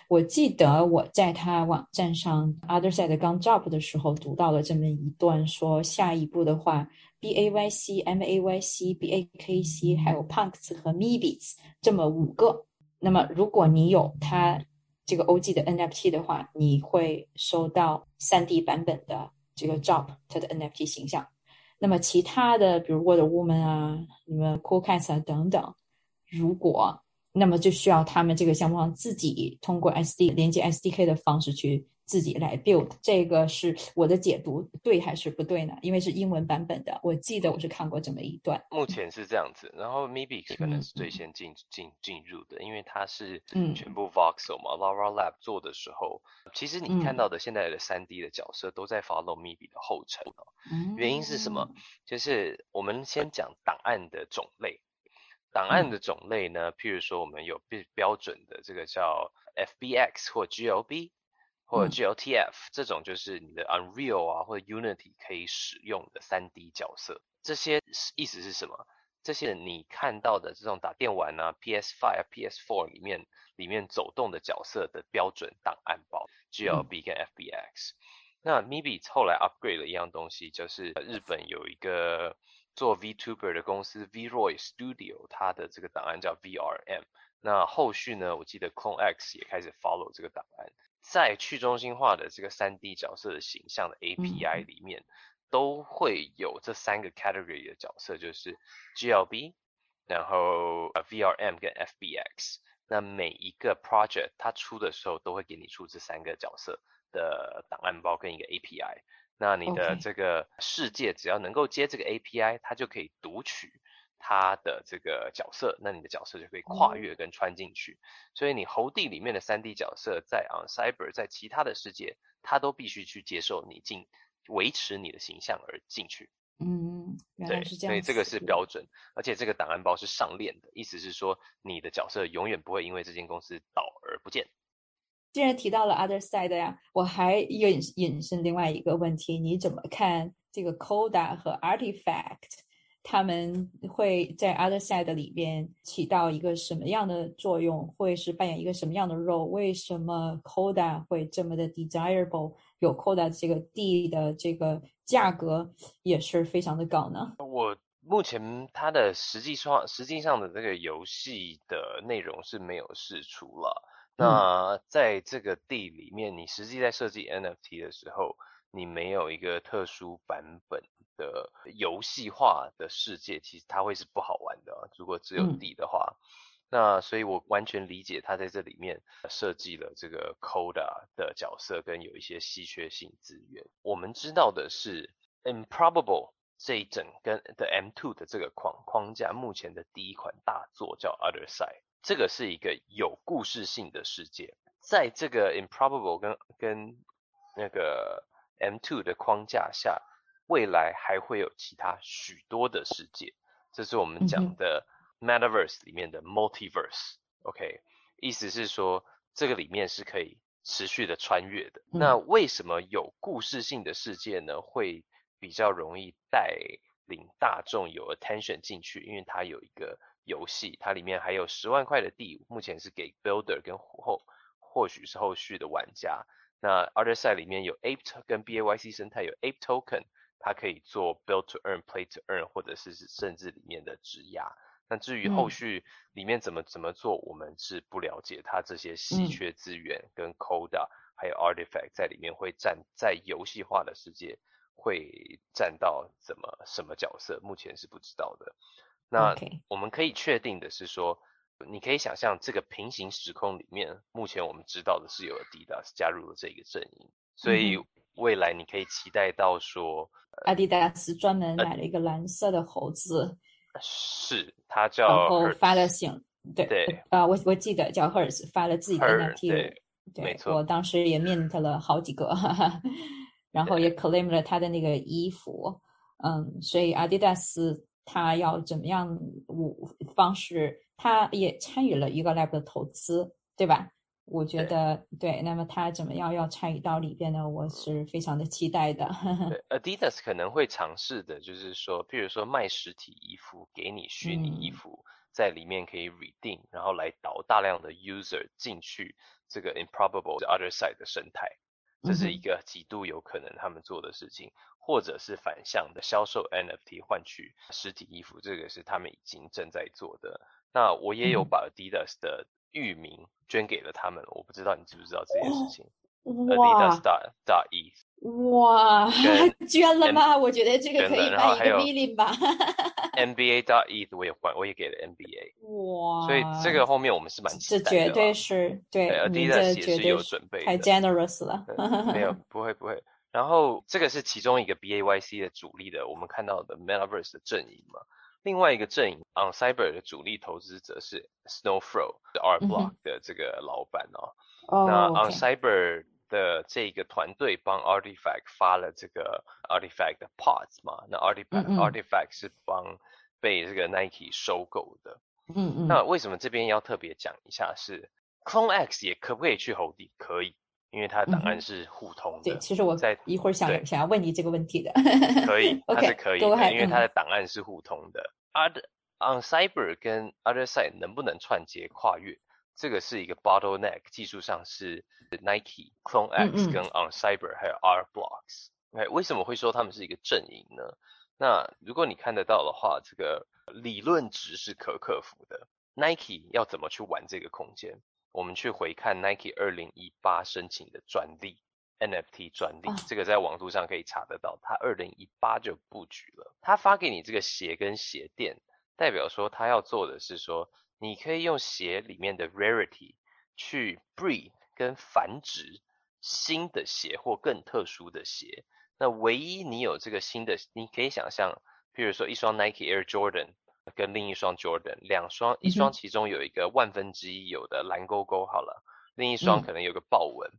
我记得我在他网站上 Other Side 刚 job 的时候读到了这么一段，说下一步的话，B A Y C M A Y C B A K C 还有 Punks 和 Mebits 这么五个。那么如果你有他这个 O G 的 N F T 的话，你会收到 3D 版本的这个 job 它的 N F T 形象。那么其他的，比如 Wonder Woman 啊，你们 Cool Cats 啊等等。如果，那么就需要他们这个项目方自己通过 SD 连接 SDK 的方式去自己来 build。这个是我的解读，对还是不对呢？因为是英文版本的，我记得我是看过这么一段。目前是这样子，然后 Mibix 可能是最先进进进入的，因为它是全部 Voxel 嘛，Lara Lab 做的时候，其实你看到的现在的三 D 的角色都在 follow Mibix 的后尘哦。原因是什么？就是我们先讲档案的种类。档案的种类呢？譬如说，我们有标标准的这个叫 FBX 或 GLB 或 GLTF 这种，就是你的 Unreal 啊或者 Unity 可以使用的 3D 角色。这些意思是什么？这些你看到的这种打电玩啊 PS5、PS4 里面里面走动的角色的标准档案包 GLB 跟 FBX。那 Maybe 后来 upgrade 了一样东西，就是日本有一个。做 VTuber 的公司 VRoy Studio，它的这个档案叫 VRM。那后续呢，我记得 Clone X 也开始 follow 这个档案，在去中心化的这个 3D 角色的形象的 API 里面，都会有这三个 category 的角色，就是 GLB，然后 VRM 跟 FBX。那每一个 project 它出的时候，都会给你出这三个角色的档案包跟一个 API。那你的这个世界只要能够接这个 API，它就可以读取它的这个角色，那你的角色就可以跨越跟穿进去。所以你猴地里面的 3D 角色在 On Cyber 在其他的世界，它都必须去接受你进维持你的形象而进去。嗯，原来是这样。所以这个是标准，而且这个档案包是上链的，意思是说你的角色永远不会因为这间公司倒而不见。既然提到了 other side 呀，我还引引申另外一个问题，你怎么看这个 Coda 和 Artifact，他们会在 other side 里边起到一个什么样的作用？会是扮演一个什么样的 role？为什么 Coda 会这么的 desirable？有 Coda 这个地的这个价格也是非常的高呢？我目前它的实际上实际上的这个游戏的内容是没有释出了。那在这个地里面，你实际在设计 NFT 的时候，你没有一个特殊版本的游戏化的世界，其实它会是不好玩的。如果只有地的话，那所以我完全理解他在这里面设计了这个 Coda 的角色跟有一些稀缺性资源。我们知道的是 Improbable 这一整跟的 M2 的这个框框架，目前的第一款大作叫 Other Side，这个是一个有故事性的世界。在这个 Improbable 跟跟那个 M2 的框架下，未来还会有其他许多的世界。这是我们讲的。Metaverse 里面的 Multiverse，OK，意思是说这个里面是可以持续的穿越的。那为什么有故事性的世界呢？会比较容易带领大众有 attention 进去，因为它有一个游戏，它里面还有十万块的地，目前是给 builder 跟后或许是后续的玩家。那 Other Side 里面有 Ape 跟 BAYC 生态有 Ape Token，它可以做 Build to Earn、Play to Earn，或者是甚至里面的质押。那至于后续里面怎么怎么做，我们是不了解。它这些稀缺资源跟 Coda 还有 Artifact 在里面会占在游戏化的世界会占到怎么什么角色，目前是不知道的。那我们可以确定的是说，你可以想象这个平行时空里面，目前我们知道的是有 Adidas 加入了这个阵营，所以未来你可以期待到说，Adidas 专门买了一个蓝色的猴子。是，他叫然后发了信，对对啊，我我记得叫 Hers 发了自己的 NFT，对，没错，我当时也。mint 了好几个，然后也。claim 了他的那个衣服，嗯，所以 Adidas 他要怎么样我方式，他也参与了一个 lab 的投资，对吧？我觉得对，那么他怎么样要参与到里边呢？我是非常的期待的。对，Adidas 可能会尝试的，就是说，譬如说卖实体衣服，给你虚拟衣服，在里面可以 redeem，然后来导大量的 user 进去这个 improbable other side 的生态，这是一个极度有可能他们做的事情，或者是反向的销售 NFT 换取实体衣服，这个是他们已经正在做的。那我也有把 Adidas 的。域名捐给了他们，我不知道你知不知道这件事情。哇！Dot dot e 哇！捐了吗？我觉得这个可以办一个 million 吧。NBA dot e 我也换，我也给了 NBA。哇！所以这个后面我们是蛮期待的。这绝对是对，Adidas 也是有准备，太 generous 了。没有，不会不会。然后这个是其中一个 BAYC 的主力的，我们看到的 Metaverse 的阵营嘛。另外一个阵营，On Cyber 的主力投资者是 Snowflow 的 Art Block 的这个老板哦。那 On Cyber 的这个团队帮 Artifact 发了这个 Artifact 的 Pods 嘛？那 Artifact Artifact 是帮被这个 Nike 收购的。嗯嗯。那为什么这边要特别讲一下是 Clone X 也可不可以去 Hold？可以。因为它的档案是互通的。对，其实我在一会儿想想要问你这个问题的。可以，它是可以的，因为它的档案是互通的。Other on Cyber 跟 Other Side 能不能串接跨越？这个是一个 bottleneck，技术上是 Nike、Clone X 跟 On Cyber 还有 R Blocks。哎，为什么会说他们是一个阵营呢？那如果你看得到的话，这个理论值是可克服的。Nike 要怎么去玩这个空间？我们去回看 Nike 二零一八申请的专利 NFT 专利，这个在网络上可以查得到。它二零一八就布局了，他发给你这个鞋跟鞋垫，代表说他要做的是说，你可以用鞋里面的 rarity 去 breed 跟繁殖新的鞋或更特殊的鞋。那唯一你有这个新的，你可以想象，譬如说一双 Nike Air Jordan。跟另一双 Jordan 两双，一双其中有一个万分之一有的蓝勾勾，好了，另一双可能有个豹纹。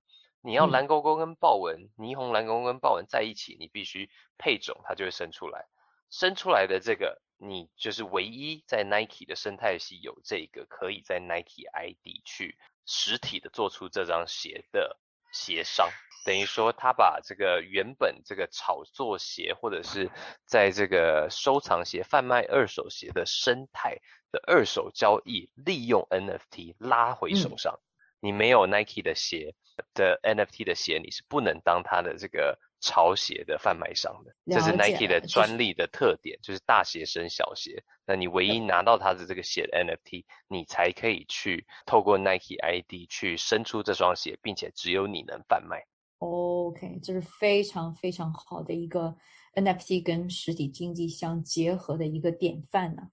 你要蓝勾勾跟豹纹，霓虹蓝勾勾跟豹纹在一起，你必须配种，它就会生出来。生出来的这个，你就是唯一在 Nike 的生态系有这个可以在 Nike ID 去实体的做出这双鞋的鞋商。等于说，他把这个原本这个炒作鞋，或者是在这个收藏鞋、贩卖二手鞋的生态的二手交易，利用 NFT 拉回手上。你没有 Nike 的鞋的 NFT 的鞋，你是不能当他的这个潮鞋的贩卖商的。这是 Nike 的专利的特点，就是大鞋生小鞋。那你唯一拿到它的这个鞋 NFT，你才可以去透过 Nike ID 去生出这双鞋，并且只有你能贩卖。OK，这是非常非常好的一个 NFT 跟实体经济相结合的一个典范呢。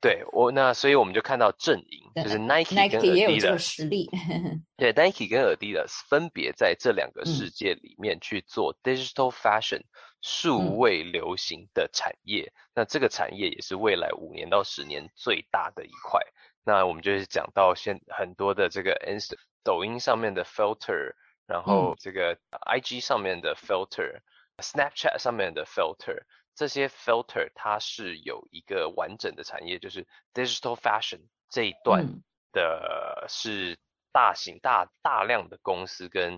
对我那，所以我们就看到阵营，就是 Nike 跟 Nike 也有这个 Adidas，实力。对 Nike 跟 Adidas 分别在这两个世界里面去做 digital fashion 数位流行的产业。那这个产业也是未来五年到十年最大的一块。那我们就是讲到现很多的这个 Inst 抖音上面的 filter，然后这个 IG 上面的 filter，Snapchat 上面的 filter。这些 filter 它是有一个完整的产业，就是 digital fashion 这一段的是大型大大量的公司跟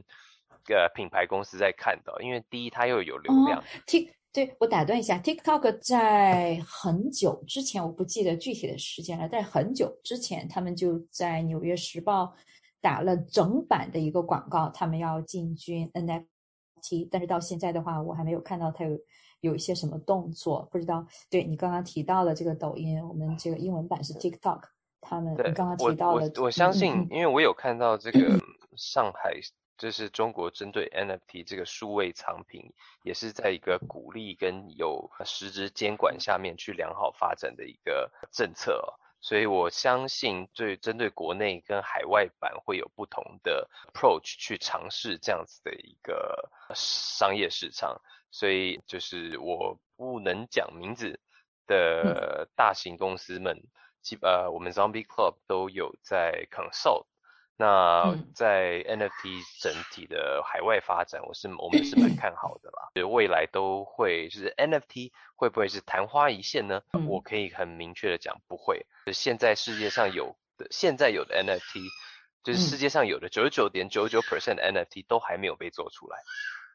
呃品牌公司在看到，因为第一它又有流量。Tik 对我打断一下，TikTok 在很久之前，我不记得具体的时间了，在很久之前，他们就在《纽约时报》打了整版的一个广告，他们要进军 NFT，但是到现在的话，我还没有看到它有。有一些什么动作不知道？对你刚刚提到的这个抖音，我们这个英文版是 TikTok，他们你刚刚提到的，我我相信，因为我有看到这个上海，就是中国针对 NFT 这个数位藏品，也是在一个鼓励跟有实质监管下面去良好发展的一个政策，所以我相信对针对国内跟海外版会有不同的 approach 去尝试这样子的一个商业市场。所以就是我不能讲名字的大型公司们，基呃我们 Zombie Club 都有在 consult。那在 NFT 整体的海外发展，我是我们是蛮看好的啦。就未来都会，就是 NFT 会不会是昙花一现呢？我可以很明确的讲，不会。现在世界上有的现在有的 NFT，就是世界上有的九十九点九九 percent NFT 都还没有被做出来。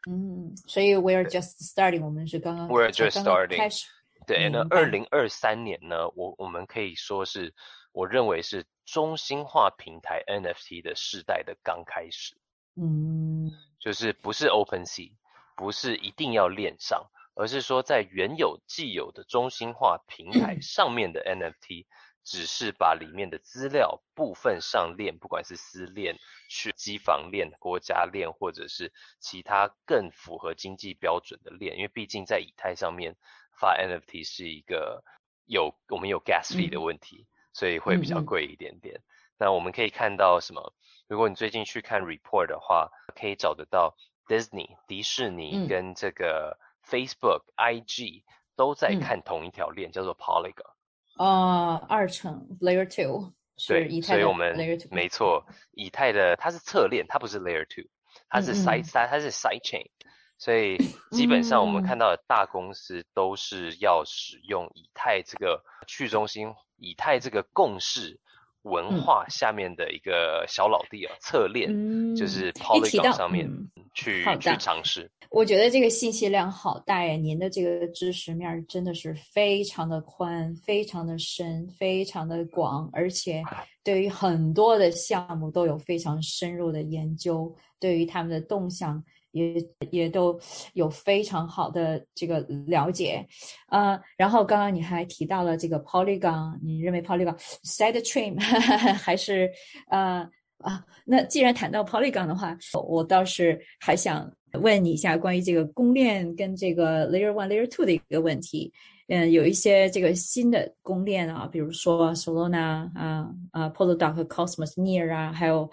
嗯，所以 we're just starting，我们是刚刚 we're just starting 开始。对，那二零二三年呢，我我们可以说是，我认为是中心化平台 NFT 的时代的刚开始。嗯，就是不是 Open Sea，不是一定要链上，而是说在原有既有的中心化平台上面的 NFT。只是把里面的资料部分上链，不管是私链、去机房链、国家链，或者是其他更符合经济标准的链，因为毕竟在以太上面发 NFT 是一个有我们有 gas fee 的问题，所以会比较贵一点点。那我们可以看到什么？如果你最近去看 report 的话，可以找得到 Disney 迪士尼跟这个 Facebook IG 都在看同一条链，叫做 Polygon。啊，二层 Layer Two 是以太的 Layer Two，没错，以太的它是侧链，它不是 Layer Two，它是 Side Side，它是 Side Chain，所以 基本上我们看到的大公司都是要使用以太这个去中心，以太这个共识文化下面的一个小老弟啊，侧链就是 Polygon 上面去去尝试。我觉得这个信息量好大呀！您的这个知识面真的是非常的宽、非常的深、非常的广，而且 对于很多的项目都有非常深入的研究，对于他们的动向也也都有非常好的这个了解。呃，然后刚刚你还提到了这个 Polygon，你认为 Polygon Side Chain 还是呃啊？那既然谈到 Polygon 的话，我倒是还想。问你一下关于这个公链跟这个 Layer One、Layer Two 的一个问题。嗯，有一些这个新的公链啊，比如说 Solana 啊、啊 Polkadot 和 Cosmos、Near 啊，还有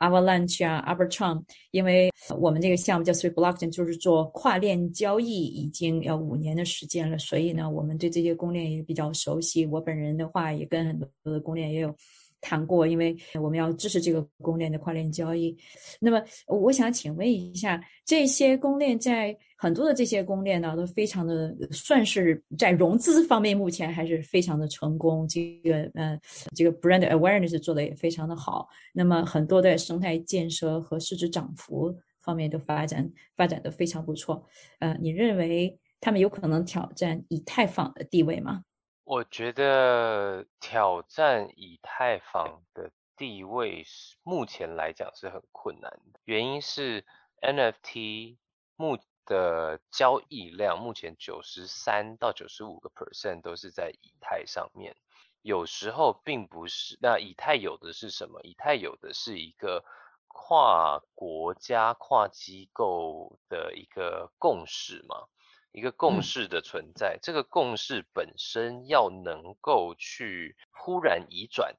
Avalanche 啊、Arbitrum。因为我们这个项目叫 Three Blockchain，就是做跨链交易，已经要五年的时间了，所以呢，我们对这些公链也比较熟悉。我本人的话，也跟很多的公链也有。谈过，因为我们要支持这个公链的跨链交易。那么，我想请问一下，这些公链在很多的这些公链呢，都非常的算是在融资方面目前还是非常的成功。这个呃，这个 brand awareness 做的也非常的好。那么，很多的生态建设和市值涨幅方面都发展发展的非常不错。呃，你认为他们有可能挑战以太坊的地位吗？我觉得挑战以太坊的地位是，目前来讲是很困难的。原因是 NFT 目的交易量目前九十三到九十五个 percent 都是在以太上面，有时候并不是。那以太有的是什么？以太有的是一个跨国家、跨机构的一个共识嘛？一个共识的存在。这个共识本身要能够去忽然移转，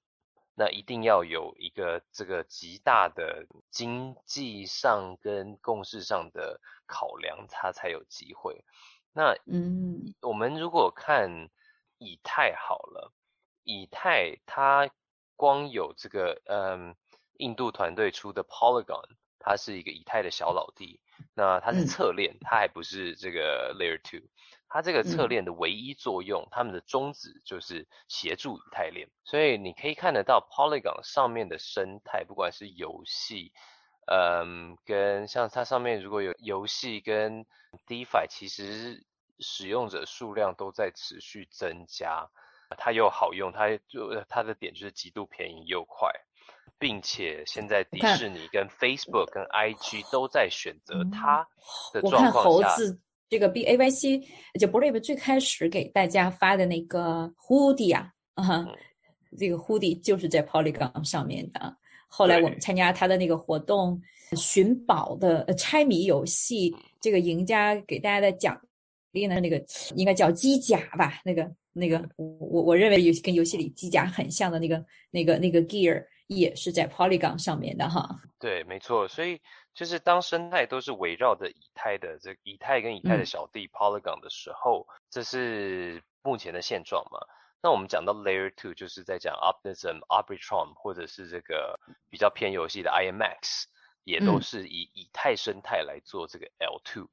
那一定要有一个这个极大的经济上跟共识上的考量，它才有机会。那嗯，我们如果看以太好了，以太它光有这个嗯，印度团队出的 Polygon，它是一个以太的小老弟，那它是侧链，它还不是这个 Layer Two，它这个侧链的唯一作用，他们的宗旨就是协助以太链，所以你可以看得到 Polygon 上面的生态，不管是游戏。嗯，跟像它上面如果有游戏跟 DeFi，其实使用者数量都在持续增加。它又好用，它就它的点就是极度便宜又快，并且现在迪士尼跟 Facebook 跟 IG 都在选择它的状况下。我看猴子这个 B A Y C 就 Brave 最开始给大家发的那个 Hoodie 啊，啊，这个 Hoodie 就是在 Polygon 上面的。后来我们参加他的那个活动，寻宝的猜谜游戏，这个赢家给大家的奖励呢，那个应该叫机甲吧？那个那个，我我我认为游跟游戏里机甲很像的那个那个那个 gear 也是在 Polygon 上面的哈。对，没错。所以就是当生态都是围绕着以太的这以太跟以太的小弟 Polygon 的时候，这是目前的现状嘛？那我们讲到 Layer Two，就是在讲 Optimism、Arbitrum，或者是这个比较偏游戏的 IMX，也都是以以太生态来做这个 L Two。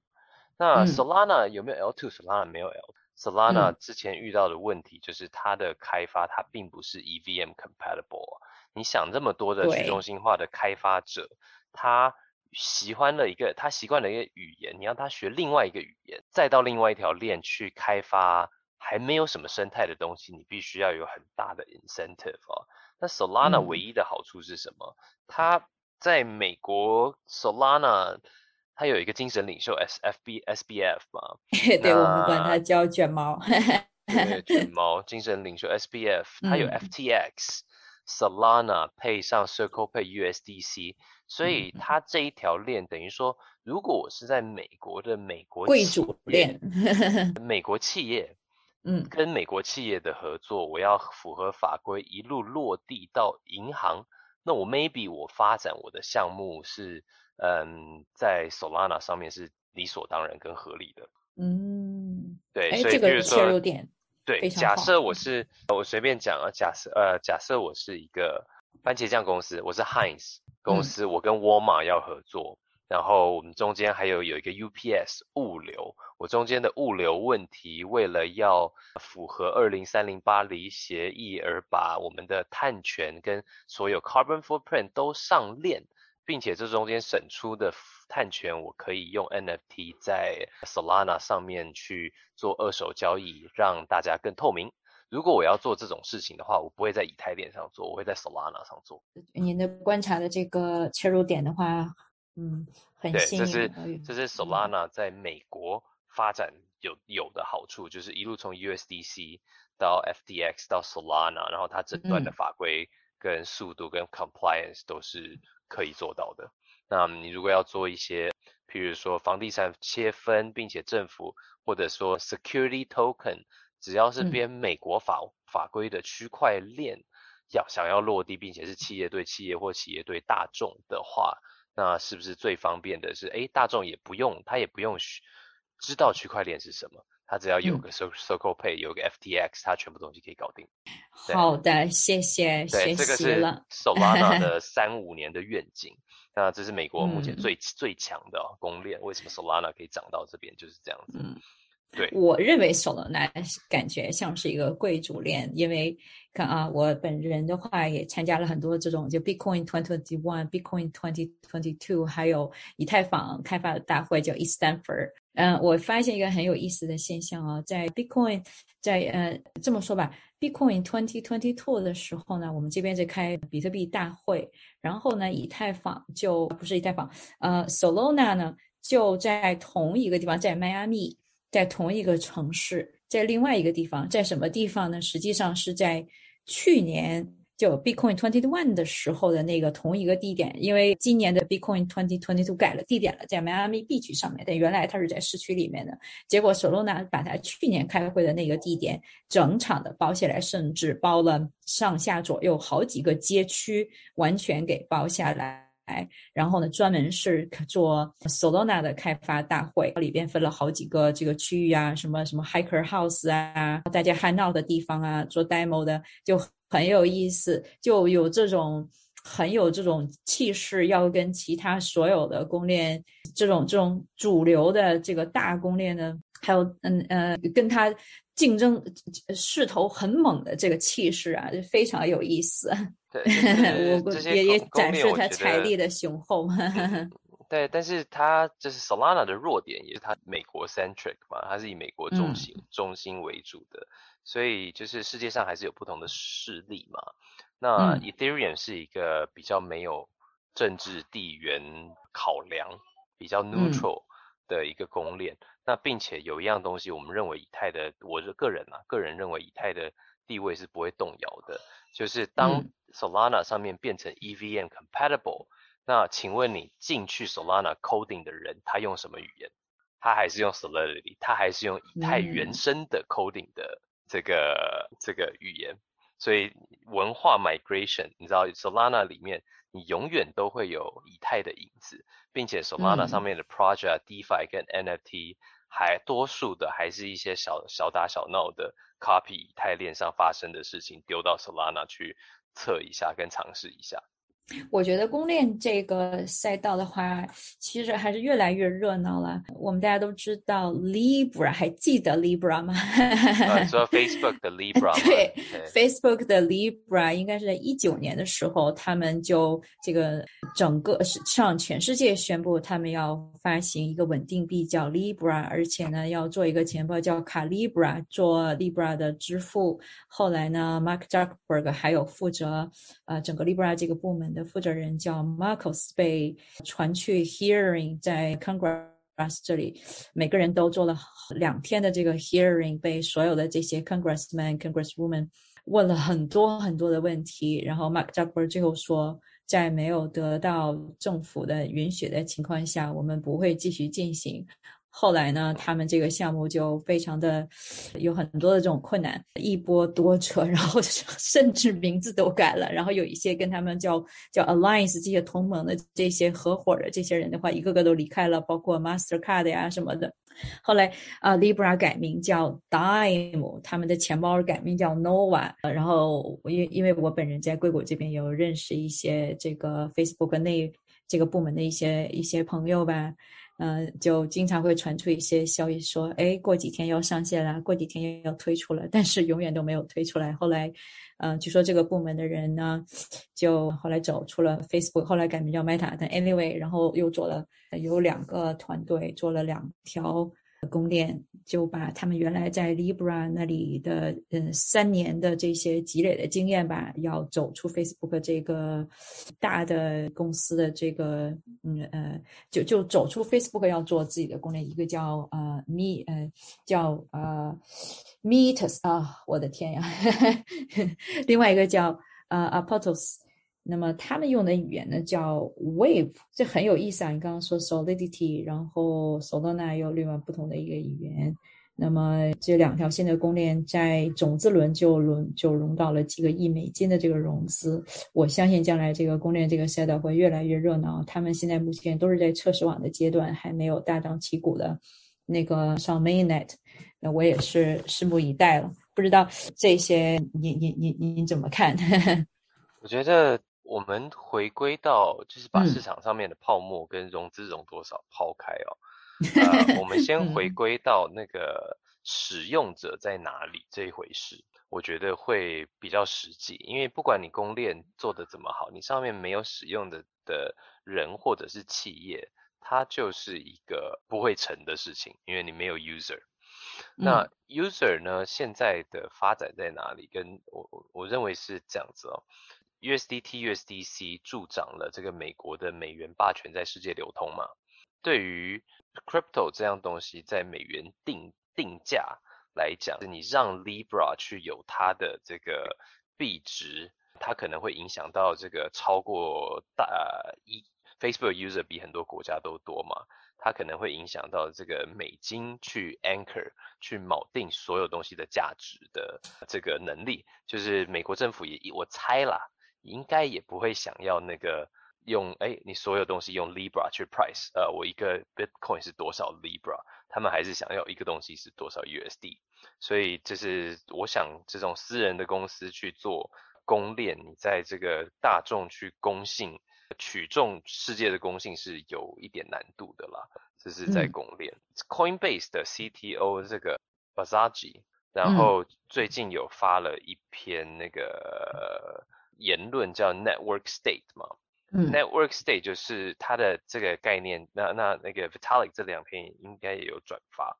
那 Solana 有没有 L Two？Solana 没有 L。Solana 之前遇到的问题就是它的开发它并不是 EVM compatible。你想这么多的去中心化的开发者，他喜欢了一个他习惯了一个语言，你让他学另外一个语言，再到另外一条链去开发。还没有什么生态的东西，你必须要有很大的 incentive 啊。那 Solana 唯一的好处是什么？它在美国 Solana 他有一个精神领袖 SFB SBF 嘛？对，我们管他叫卷毛。卷 毛精神领袖 SBF，他有 FTX Solana 配上 Circle 配 USDC，所以它这一条链等于说，如果我是在美国的美国贵族链，美国企业。嗯，跟美国企业的合作，我要符合法规，一路落地到银行。那我 maybe 我发展我的项目是，嗯，在 Solana 上面是理所当然跟合理的。嗯，对，所以这个切入点，对，假设我是我随便讲啊，假设呃，假设我是一个番茄酱公司，我是 Heinz 公司，我跟沃尔玛要合作。然后我们中间还有有一个 UPS 物流，我中间的物流问题，为了要符合二零三零巴黎协议而把我们的碳权跟所有 carbon footprint 都上链，并且这中间省出的碳权，我可以用 NFT 在 Solana 上面去做二手交易，让大家更透明。如果我要做这种事情的话，我不会在以太链上做，我会在 Solana 上做。您的观察的这个切入点的话。嗯，很对，这是这是 Solana 在美国发展有有的好处，就是一路从 USDC 到 FTX 到 Solana，然后它整段的法规跟速度跟 compliance 都是可以做到的。那你如果要做一些，譬如说房地产切分，并且政府或者说 security token，只要是编美国法法规的区块链，要想要落地，并且是企业对企业或企业对大众的话。那是不是最方便的是，哎，大众也不用，他也不用知道区块链是什么，他只要有个 Circle Pay，有个 FTX，他全部东西可以搞定。好的，谢谢，对，这个是 Solana 的三五年的愿景。那这是美国目前最最强的公链，为什么 Solana 可以涨到这边，就是这样子。对，我认为 Solana 感觉像是一个贵族链，因为看啊，我本人的话也参加了很多这种就 Bitcoin Twenty One、Bitcoin Twenty Twenty Two，还有以太坊开发的大会叫 Stanford。嗯，我发现一个很有意思的现象啊，在 Bitcoin 在呃这么说吧，Bitcoin Twenty Twenty Two 的时候呢，我们这边在开比特币大会，然后呢，以太坊就不是以太坊，呃，Solana 呢就在同一个地方，在迈阿密。在同一个城市，在另外一个地方，在什么地方呢？实际上是在去年就 Bitcoin Twenty One 的时候的那个同一个地点，因为今年的 Bitcoin Twenty Twenty Two 改了地点了，在迈阿密 B 区上面，但原来它是在市区里面的。结果 Solana 把它去年开会的那个地点整场的包下来，甚至包了上下左右好几个街区，完全给包下来。然后呢，专门是做 Solana 的开发大会，里边分了好几个这个区域啊，什么什么 Hiker House 啊，大家 hang out 的地方啊，做 demo 的就。很有意思，就有这种很有这种气势，要跟其他所有的公链这种这种主流的这个大公链呢，还有嗯呃跟他竞争势头很猛的这个气势啊，就非常有意思。对，我也也展示他财力的雄厚。对，但是它就是 Solana 的弱点，也是它美国 centric 嘛，它是以美国中心中心为主的。所以就是世界上还是有不同的势力嘛。那 Ethereum 是一个比较没有政治地缘考量、比较 neutral 的一个公链。那并且有一样东西，我们认为以太的，我的个人啊，个人认为以太的地位是不会动摇的。就是当 Solana 上面变成 EVM compatible，那请问你进去 Solana coding 的人，他用什么语言？他还是用 Solidity，他还是用以太原生的 coding 的。这个这个语言，所以文化 migration，你知道 Solana 里面，你永远都会有以太的影子，并且 Solana 上面的 project DeFi 跟 NFT，还多数的还是一些小小打小闹的 copy 以太链上发生的事情，丢到 Solana 去测一下跟尝试一下。我觉得公链这个赛道的话，其实还是越来越热闹了。我们大家都知道 Libra，还记得 Libra 吗？说 Facebook 的 Libra。对，Facebook 的 Libra 应该是在一九年的时候，他们就这个整个向全世界宣布，他们要发行一个稳定币叫 Libra，而且呢要做一个钱包叫卡 Libra，做 Libra 的支付。后来呢，Mark Zuckerberg 还有负责呃整个 Libra 这个部门。的的负责人叫 Marcos 被传去 hearing，在 Congress 这里，每个人都做了两天的这个 hearing，被所有的这些 Congressman、Congresswoman 问了很多很多的问题，然后 Mark Zuckerberg 最后说，在没有得到政府的允许的情况下，我们不会继续进行。后来呢，他们这个项目就非常的有很多的这种困难，一波多折，然后 甚至名字都改了，然后有一些跟他们叫叫 alliance 这些同盟的这些合伙的这些人的话，一个个都离开了，包括 Mastercard 呀什么的。后来啊，Libra 改名叫 Dime，他们的钱包改名叫 Nova。然后因因为我本人在硅谷这边有认识一些这个 Facebook 内这个部门的一些一些朋友吧。嗯，就经常会传出一些消息说，哎，过几天要上线了，过几天又要推出了，但是永远都没有推出来。后来，嗯，据说这个部门的人呢，就后来走出了 Facebook，后来改名叫 Meta。但 anyway，然后又做了有两个团队做了两条。供链就把他们原来在 Libra 那里的嗯三年的这些积累的经验吧，要走出 Facebook 这个大的公司的这个嗯呃，就就走出 Facebook 要做自己的供链，一个叫呃 Me 呃叫呃 Meetus 啊，我的天呀，另外一个叫呃 Apotos。那么他们用的语言呢叫 Wave，这很有意思啊！你刚刚说 Solidity，然后 Solana 又另外不同的一个语言。那么这两条新的公链在种子轮就轮就融到了几个亿美金的这个融资。我相信将来这个公链这个赛道会越来越热闹。他们现在目前都是在测试网的阶段，还没有大张旗鼓的那个上 Mainnet。那我也是拭目以待了。不知道这些你你你你怎么看？我觉得。我们回归到，就是把市场上面的泡沫跟融资融多少抛开哦。呃，我们先回归到那个使用者在哪里这一回事，我觉得会比较实际。因为不管你供链做的怎么好，你上面没有使用的的人或者是企业，它就是一个不会成的事情，因为你没有 user。那 user 呢，现在的发展在哪里？跟我我认为是这样子哦。USDT、USDC 助长了这个美国的美元霸权在世界流通嘛？对于 crypto 这样东西在美元定定价来讲，你让 Libra 去有它的这个币值它可能会影响到这个超过大一 Facebook user 比很多国家都多嘛，它可能会影响到这个美金去 anchor 去锚定所有东西的价值的这个能力，就是美国政府也我猜啦，应该也不会想要那个用哎你所有东西用 Libra 去 price，呃我一个 Bitcoin 是多少 Libra，他们还是想要一个东西是多少 USD，所以就是我想这种私人的公司去做公链，你在这个大众去公信。取中世界的公信是有一点难度的啦，这是在公链。Coinbase 的 CTO 这个 Bazaji，然后最近有发了一篇那个言论叫 Network State 嘛，Network State 就是它的这个概念。那那那个 Vitalik 这两篇应该也有转发，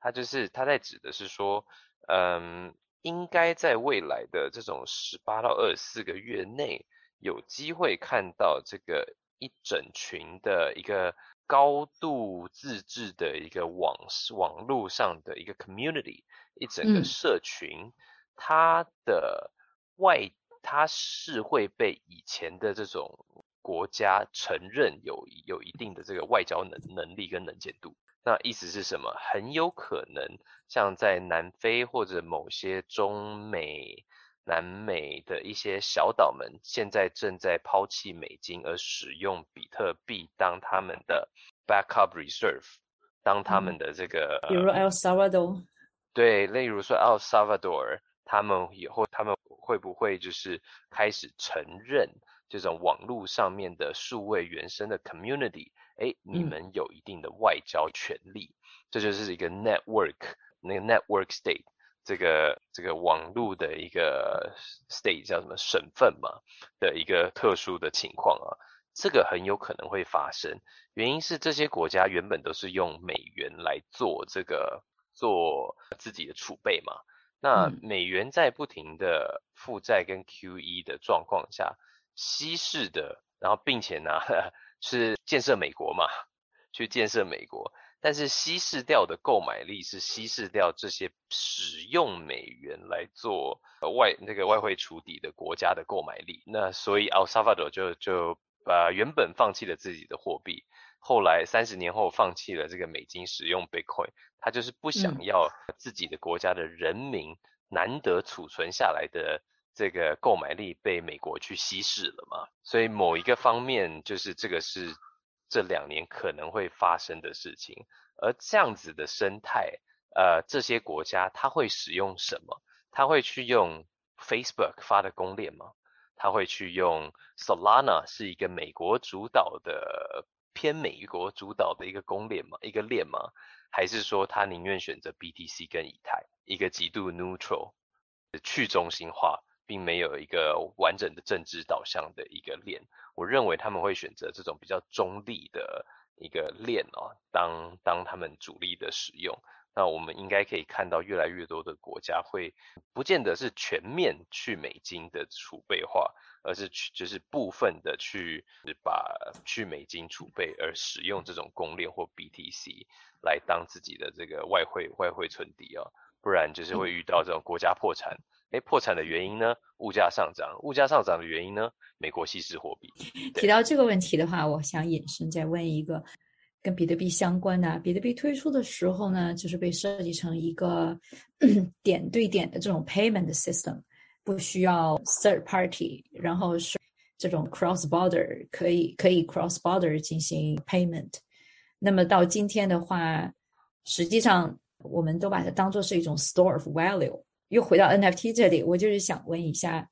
他就是他在指的是说，嗯，应该在未来的这种十八到二十四个月内。有机会看到这个一整群的一个高度自治的一个网网络上的一个 community，一整个社群，它的外它是会被以前的这种国家承认有有一定的这个外交能能力跟能见度。那意思是什么？很有可能像在南非或者某些中美。南美的一些小岛们现在正在抛弃美金，而使用比特币当他们的 backup reserve，当他们的这个，比如 El Salvador，对，例如说 El Salvador，他们以后他们会不会就是开始承认这种网络上面的数位原生的 community？哎，你们有一定的外交权利，这就是一个 network，那个 network state。这个这个网络的一个 state 叫什么省份嘛的一个特殊的情况啊，这个很有可能会发生。原因是这些国家原本都是用美元来做这个做自己的储备嘛，那美元在不停的负债跟 QE 的状况下稀释的，然后并且呢是建设美国嘛，去建设美国。但是稀释掉的购买力是稀释掉这些使用美元来做外那个外汇储底的国家的购买力。那所以 El Salvador 就就把原本放弃了自己的货币，后来三十年后放弃了这个美金使用 Bitcoin，他就是不想要自己的国家的人民难得储存下来的这个购买力被美国去稀释了嘛。所以某一个方面就是这个是。这两年可能会发生的事情，而这样子的生态，呃，这些国家他会使用什么？他会去用 Facebook 发的公链吗？他会去用 Solana 是一个美国主导的偏美国主导的一个公链嘛？一个链嘛？还是说他宁愿选择 BTC 跟以太，一个极度 neutral 去中心化？并没有一个完整的政治导向的一个链，我认为他们会选择这种比较中立的一个链哦，当当他们主力的使用。那我们应该可以看到越来越多的国家会，不见得是全面去美金的储备化，而是去就是部分的去把去美金储备而使用这种公链或 BTC 来当自己的这个外汇外汇存底啊，不然就是会遇到这种国家破产。哎，破产的原因呢？物价上涨。物价上涨的原因呢？美国稀释货币。提到这个问题的话，我想引申再问一个跟比特币相关的。比特币推出的时候呢，就是被设计成一个 点对点的这种 payment system，不需要 third party，然后是这种 cross border 可以可以 cross border 进行 payment。那么到今天的话，实际上我们都把它当做是一种 store of value。又回到 NFT 这里，我就是想问一下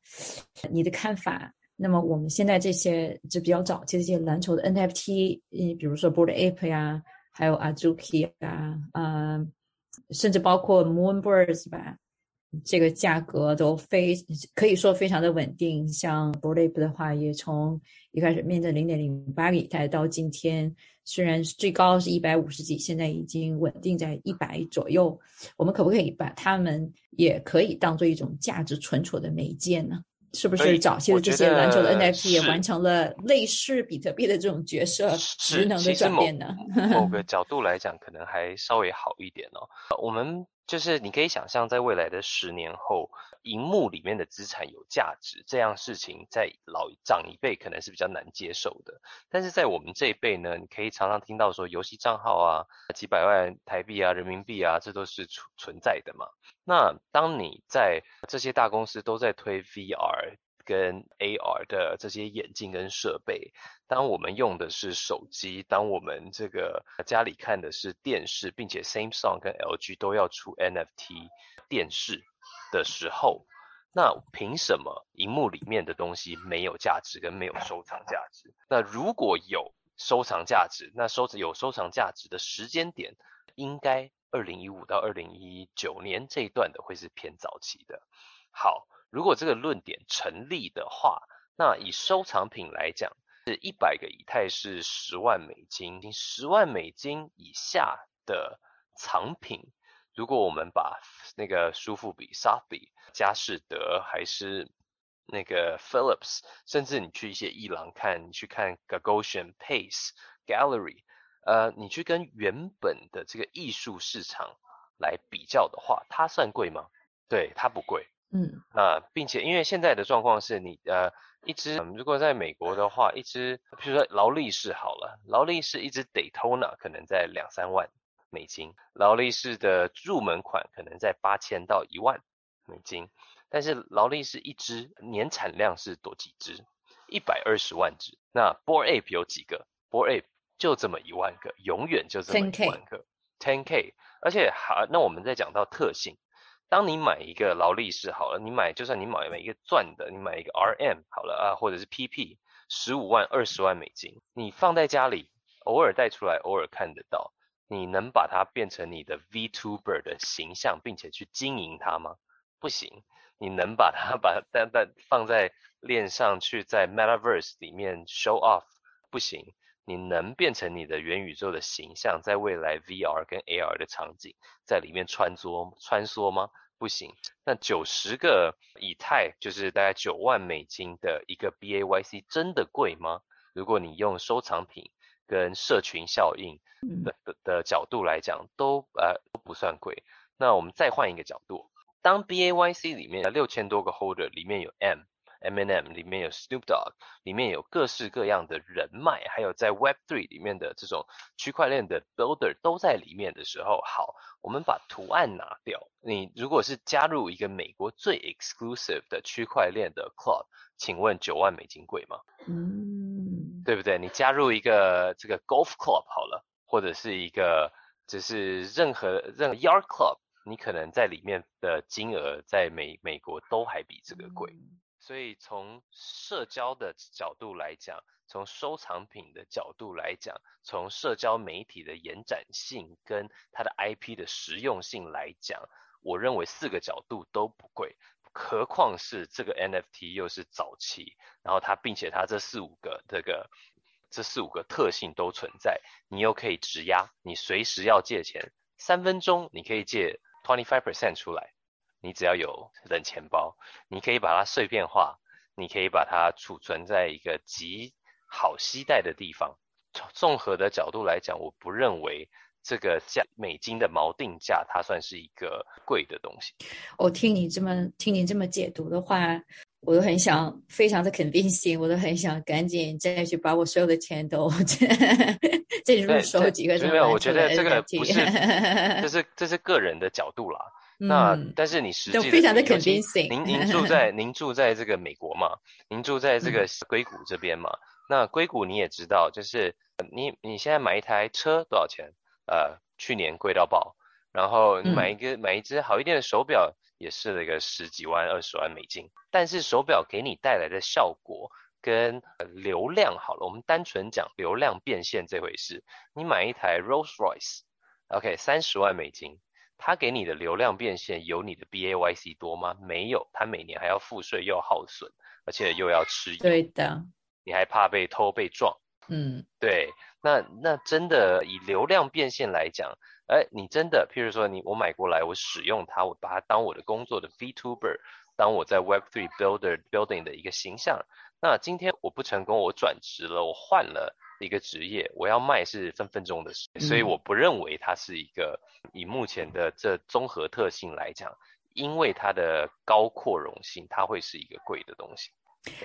你的看法。那么我们现在这些就比较早期的这些蓝筹的 NFT，嗯，比如说 Boardape 呀，还有 Azuki 啊，嗯，甚至包括 Moonbirds 吧，这个价格都非可以说非常的稳定。像 Boardape 的话，也从一开始面对零点零八个以太，到今天。虽然最高是一百五十几，现在已经稳定在一百左右。我们可不可以把它们也可以当做一种价值存储的媒介呢？是不是早期的这些篮球的 NFT 也完成了类似比特币的这种角色职能的转变呢？某个 角度来讲，可能还稍微好一点哦。我们就是你可以想象，在未来的十年后，荧幕里面的资产有价值，这样事情在老长一辈可能是比较难接受的。但是在我们这一辈呢，你可以常常听到说，游戏账号啊，几百万台币啊、人民币啊，这都是存存在的嘛。那当你在这些大公司都在推 VR。跟 AR 的这些眼镜跟设备，当我们用的是手机，当我们这个家里看的是电视，并且 Samsung 跟 LG 都要出 NFT 电视的时候，那凭什么荧幕里面的东西没有价值跟没有收藏价值？那如果有收藏价值，那收有收藏价值的时间点，应该二零一五到二零一九年这一段的会是偏早期的。好。如果这个论点成立的话，那以收藏品来讲，是一百个以太是十万美金，十万美金以下的藏品，如果我们把那个舒富比、沙比、佳士得，还是那个 Philips，甚至你去一些艺廊看，你去看 Gagosian、Pace、Gallery，呃，你去跟原本的这个艺术市场来比较的话，它算贵吗？对，它不贵。嗯，那并且因为现在的状况是你呃一只如果在美国的话，一只比如说劳力士好了，劳力士一只 Daytona 可能在两三万美金，劳力士的入门款可能在八千到一万美金，但是劳力士一只年产量是多几只？一百二十万只。那 Boar Ape 有几个？Boar Ape 就这么一万个，永远就这么一万个，ten K。而且好，那我们再讲到特性。当你买一个劳力士好了，你买就算你买买一个钻的，你买一个 RM 好了啊，或者是 PP，十五万、二十万美金，你放在家里，偶尔带出来，偶尔看得到，你能把它变成你的 VTuber 的形象，并且去经营它吗？不行。你能把它 把但但放在链上去，在 Metaverse 里面 show off？不行。你能变成你的元宇宙的形象，在未来 VR 跟 AR 的场景在里面穿梭穿梭吗？不行。那九十个以太就是大概九万美金的一个 BAYC，真的贵吗？如果你用收藏品跟社群效应的的的角度来讲，都呃都不算贵。那我们再换一个角度，当 BAYC 里面六千多个 holder 里面有 M。M&M 里面有 Snoop Dogg，里面有各式各样的人脉，还有在 Web3 里面的这种区块链的 Builder 都在里面的时候，好，我们把图案拿掉。你如果是加入一个美国最 exclusive 的区块链的 Club，请问九万美金贵吗？嗯，对不对？你加入一个这个 Golf Club 好了，或者是一个就是任何任何 Yard Club，你可能在里面的金额在美美国都还比这个贵。所以从社交的角度来讲，从收藏品的角度来讲，从社交媒体的延展性跟它的 IP 的实用性来讲，我认为四个角度都不贵。何况是这个 NFT 又是早期，然后它并且它这四五个这个这四五个特性都存在，你又可以质押，你随时要借钱，三分钟你可以借 twenty five percent 出来。你只要有冷钱包，你可以把它碎片化，你可以把它储存在一个极好携带的地方。从综合的角度来讲，我不认为这个价美金的锚定价它算是一个贵的东西。我听你这么听你这么解读的话，我都很想非常的肯定性，我都很想赶紧再去把我所有的钱都 再入手几个。没有，我觉得这个不是，这是这是个人的角度啦。那但是你实际非常的肯定性。您您住在您住在这个美国嘛？您住在这个硅谷这边嘛？那硅谷你也知道，就是你你现在买一台车多少钱？呃，去年贵到爆。然后你买一个买一只好一点的手表，也是那个十几万、二十万美金。但是手表给你带来的效果跟流量好了，我们单纯讲流量变现这回事。你买一台 Rolls Royce，OK，三十万美金。它给你的流量变现有你的 BAYC 多吗？没有，他每年还要付税，又耗损，而且又要吃 油。对的，你还怕被偷被撞？嗯，对。那那真的以流量变现来讲，哎，你真的，譬如说你我买过来，我使用它，我把它当我的工作的 VTuber，当我在 Web3 Builder Building 的一个形象。那今天我不成功，我转职了，我换了一个职业，我要卖是分分钟的事，所以我不认为它是一个以目前的这综合特性来讲，因为它的高扩容性，它会是一个贵的东西。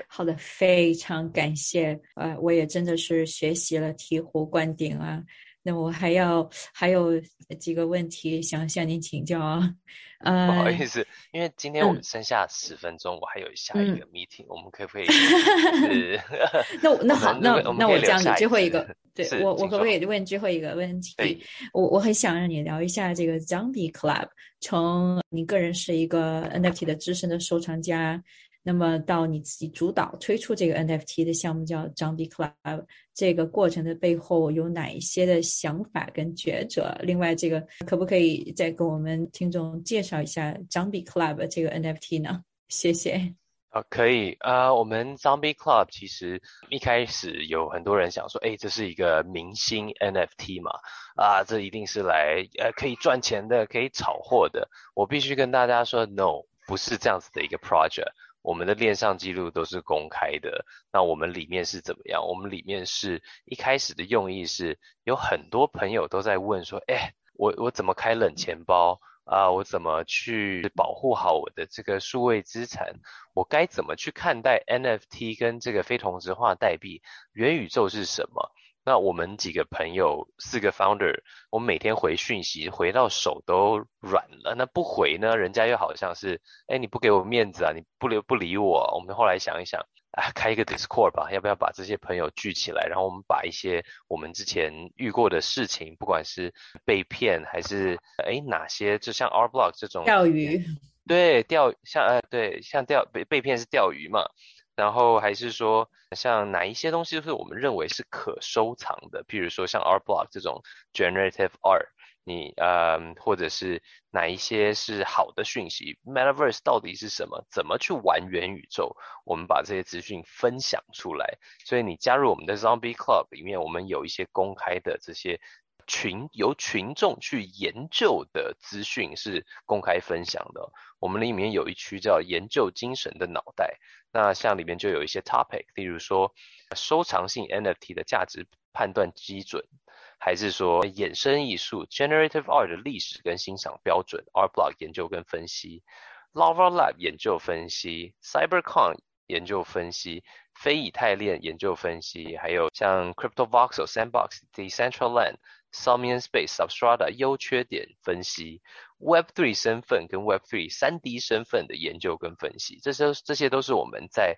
好的，非常感谢，呃，我也真的是学习了醍醐灌顶啊。那我还要还有几个问题想向您请教啊。呃，不好意思，因为今天我们剩下十分钟，我还有下一个 meeting，我们可不可以？那那好，那那我这样子最后一个，对我我可不可以问最后一个问题？我我很想让你聊一下这个 Zombie Club，从你个人是一个 NFT 的资深的收藏家，那么到你自己主导推出这个 NFT 的项目叫 Zombie Club，这个过程的背后有哪一些的想法跟抉择？另外，这个可不可以再跟我们听众介绍一下 Zombie Club 这个 NFT 呢？谢谢。啊，可以啊、我们 Zombie Club 其实一开始有很多人想说，哎，这是一个明星 NFT 嘛，啊，这一定是来呃可以赚钱的，可以炒货的。我必须跟大家说，no，不是这样子的一个 project。我们的链上记录都是公开的，那我们里面是怎么样？我们里面是一开始的用意是有很多朋友都在问说，哎，我我怎么开冷钱包啊？我怎么去保护好我的这个数位资产？我该怎么去看待 NFT 跟这个非同质化代币？元宇宙是什么？那我们几个朋友，四个 founder，我们每天回讯息，回到手都软了。那不回呢，人家又好像是，哎，你不给我面子啊，你不留不理我。我们后来想一想，啊，开一个 Discord 吧，要不要把这些朋友聚起来，然后我们把一些我们之前遇过的事情，不管是被骗还是哎哪些，就像 R Block 这种钓鱼，对，钓像呃对，像钓被被骗是钓鱼嘛，然后还是说像哪一些东西是我们认为是可收藏的，譬如说像 Art Block 这种 generative art，你呃或者是哪一些是好的讯息，Metaverse 到底是什么，怎么去玩元宇宙，我们把这些资讯分享出来，所以你加入我们的 Zombie Club 里面，我们有一些公开的这些。群由群众去研究的资讯是公开分享的。我们里面有一区叫研究精神的脑袋，那像里面就有一些 topic，例如说收藏性 NFT 的价值判断基准，还是说衍生艺术 generative art 的历史跟欣赏标准，Art Block 研究跟分析，Lava Lab 研究分析，CyberCon 研究分析。非以太链研究分析，还有像 Crypto Voxel、Sandbox、Decentraland、Somian Space、Substrata 优缺点分析，Web3 身份跟 Web3 三 D 身份的研究跟分析，这些这些都是我们在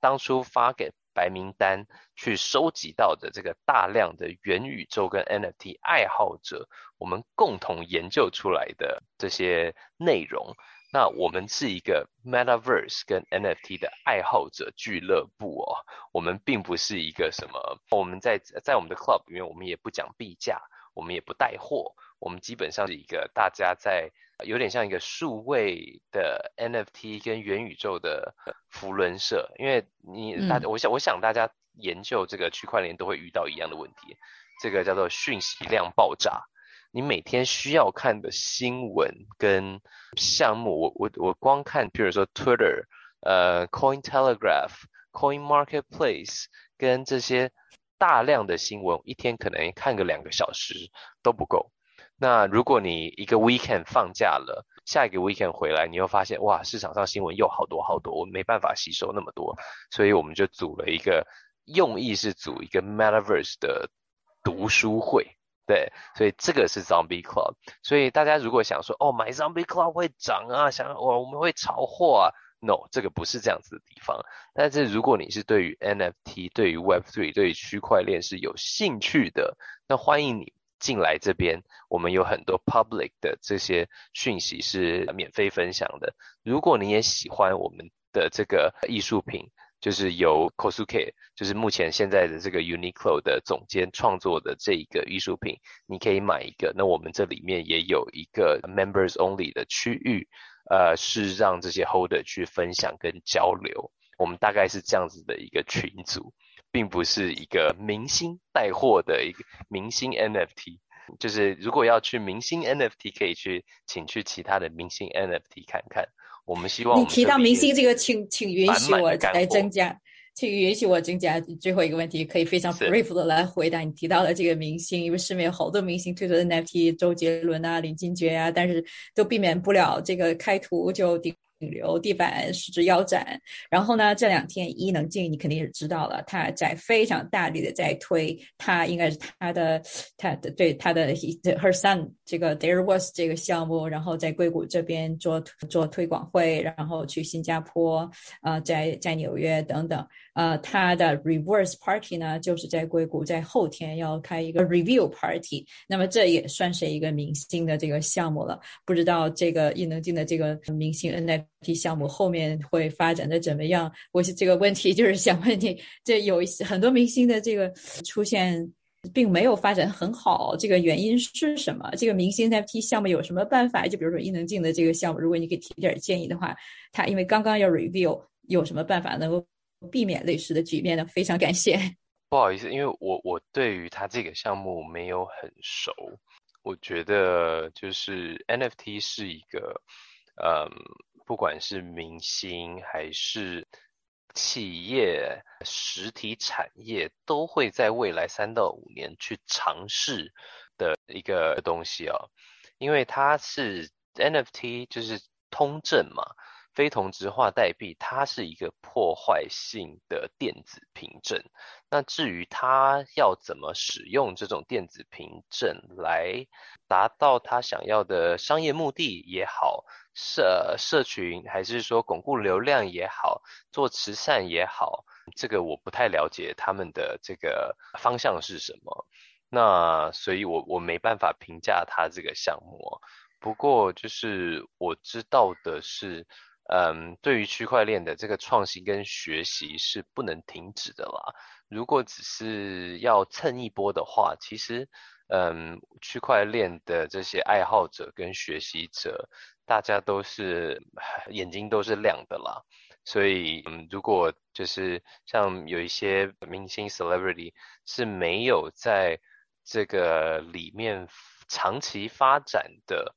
当初发给白名单去收集到的这个大量的元宇宙跟 NFT 爱好者，我们共同研究出来的这些内容。那我们是一个 Metaverse 跟 NFT 的爱好者俱乐部哦，我们并不是一个什么，我们在在我们的 club 里面，我们也不讲币价，我们也不带货，我们基本上是一个大家在有点像一个数位的 NFT 跟元宇宙的福伦社，因为你大家，我想我想大家研究这个区块链都会遇到一样的问题，这个叫做讯息量爆炸。你每天需要看的新闻跟项目，我我我光看，比如说 Twitter、呃 Coin Telegraph、Coin Marketplace 跟这些大量的新闻，一天可能看个两个小时都不够。那如果你一个 weekend 放假了，下一个 weekend 回来，你又发现哇，市场上新闻又好多好多，我没办法吸收那么多，所以我们就组了一个，用意是组一个 Metaverse 的读书会。对，所以这个是 Zombie Club。所以大家如果想说，哦，买 Zombie Club 会涨啊，想我我们会炒货啊，No，这个不是这样子的地方。但是如果你是对于 NFT、对于 Web3、对于区块链是有兴趣的，那欢迎你进来这边。我们有很多 public 的这些讯息是免费分享的。如果你也喜欢我们的这个艺术品，就是由 Kosuke，就是目前现在的这个 Uniqlo 的总监创作的这一个艺术品，你可以买一个。那我们这里面也有一个 Members Only 的区域，呃，是让这些 Holder 去分享跟交流。我们大概是这样子的一个群组，并不是一个明星带货的一个明星 NFT。就是如果要去明星 NFT，可以去请去其他的明星 NFT 看看。我们希望你提到明星这个，请请允许我来增加，请允许我增加最后一个问题，可以非常 brief 的来回答你提到的这个明星，因为市面有好多明星推出的 NFT，周杰伦啊、林俊杰啊，但是都避免不了这个开图就顶。顶流地板失之腰斩，然后呢？这两天伊能静你肯定也知道了，他在非常大力的在推，他应该是他的他的对他的 her son 这个 there was 这个项目，然后在硅谷这边做做推广会，然后去新加坡啊，在在纽约等等。呃，他的 reverse party 呢，就是在硅谷，在后天要开一个 review party。那么这也算是一个明星的这个项目了。不知道这个伊能静的这个明星 N F T 项目后面会发展的怎么样？我是这个问题就是想问你，这有很多明星的这个出现，并没有发展很好，这个原因是什么？这个明星 NFT 项目有什么办法？就比如说伊能静的这个项目，如果你给提点建议的话，他因为刚刚要 review，有什么办法能够？避免类似的局面呢？非常感谢。不好意思，因为我我对于他这个项目没有很熟。我觉得就是 NFT 是一个，嗯，不管是明星还是企业、实体产业，都会在未来三到五年去尝试的一个东西哦。因为它是 NFT，就是通证嘛。非同质化代币，它是一个破坏性的电子凭证。那至于它要怎么使用这种电子凭证来达到他想要的商业目的也好，社社群还是说巩固流量也好，做慈善也好，这个我不太了解他们的这个方向是什么。那所以我我没办法评价他这个项目。不过就是我知道的是。嗯，对于区块链的这个创新跟学习是不能停止的啦。如果只是要蹭一波的话，其实，嗯，区块链的这些爱好者跟学习者，大家都是 眼睛都是亮的啦。所以，嗯，如果就是像有一些明星 celebrity 是没有在这个里面长期发展的。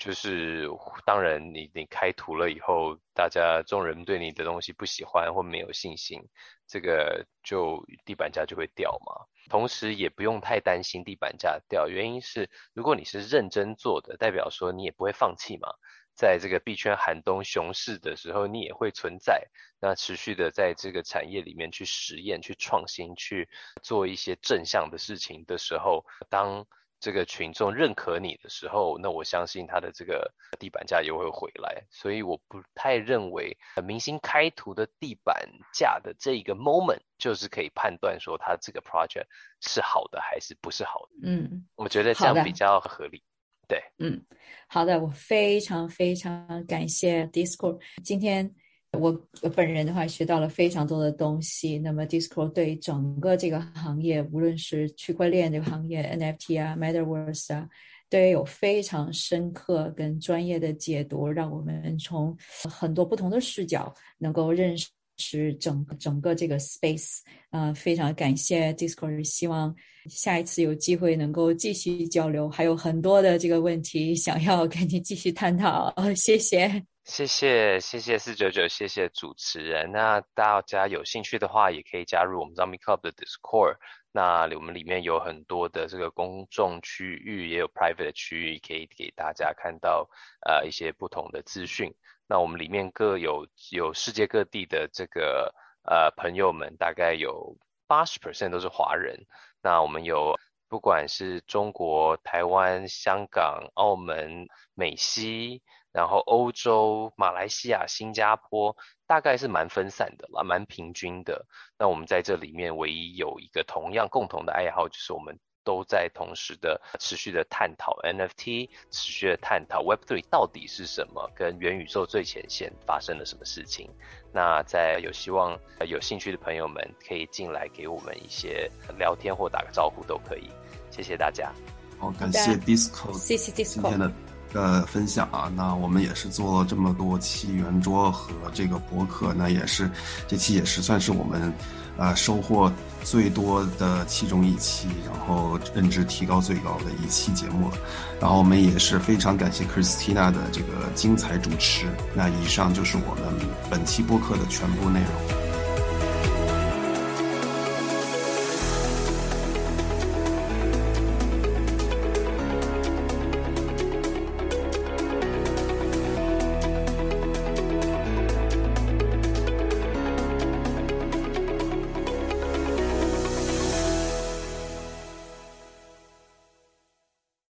就是当然，你你开图了以后，大家众人对你的东西不喜欢或没有信心，这个就地板价就会掉嘛。同时也不用太担心地板价掉，原因是如果你是认真做的，代表说你也不会放弃嘛。在这个币圈寒冬熊市的时候，你也会存在，那持续的在这个产业里面去实验、去创新、去做一些正向的事情的时候，当。这个群众认可你的时候，那我相信他的这个地板价又会回来，所以我不太认为明星开图的地板价的这一个 moment 就是可以判断说他这个 project 是好的还是不是好的。嗯，我觉得这样比较合理。对，嗯，好的，我非常非常感谢 Discord 今天。我本人的话学到了非常多的东西。那么，Discord 对整个这个行业，无论是区块链这个行业、NFT 啊、Metaverse 啊，都有非常深刻跟专业的解读，让我们从很多不同的视角能够认识整整个这个 space。啊，非常感谢 Discord，希望下一次有机会能够继续交流，还有很多的这个问题想要跟你继续探讨。谢谢。谢谢谢谢四九九，谢谢主持人。那大家有兴趣的话，也可以加入我们 Zombie Club 的 Discord。那我们里面有很多的这个公众区域，也有 private 的区域，可以给大家看到呃一些不同的资讯。那我们里面各有有世界各地的这个呃朋友们，大概有八十 percent 都是华人。那我们有不管是中国、台湾、香港、澳门、美西。然后欧洲、马来西亚、新加坡大概是蛮分散的啦，蛮平均的。那我们在这里面唯一有一个同样共同的爱好，就是我们都在同时的持续的探讨 NFT，持续的探讨 Web3 到底是什么，跟元宇宙最前线发生了什么事情。那在有希望、有兴趣的朋友们可以进来给我们一些聊天或打个招呼都可以。谢谢大家。好，感谢 Disco，谢谢 Disco 今天的。的，分享啊，那我们也是做了这么多期圆桌和这个博客，那也是这期也是算是我们，呃，收获最多的其中一期，然后认知提高最高的一期节目了。然后我们也是非常感谢 Christina 的这个精彩主持。那以上就是我们本期播客的全部内容。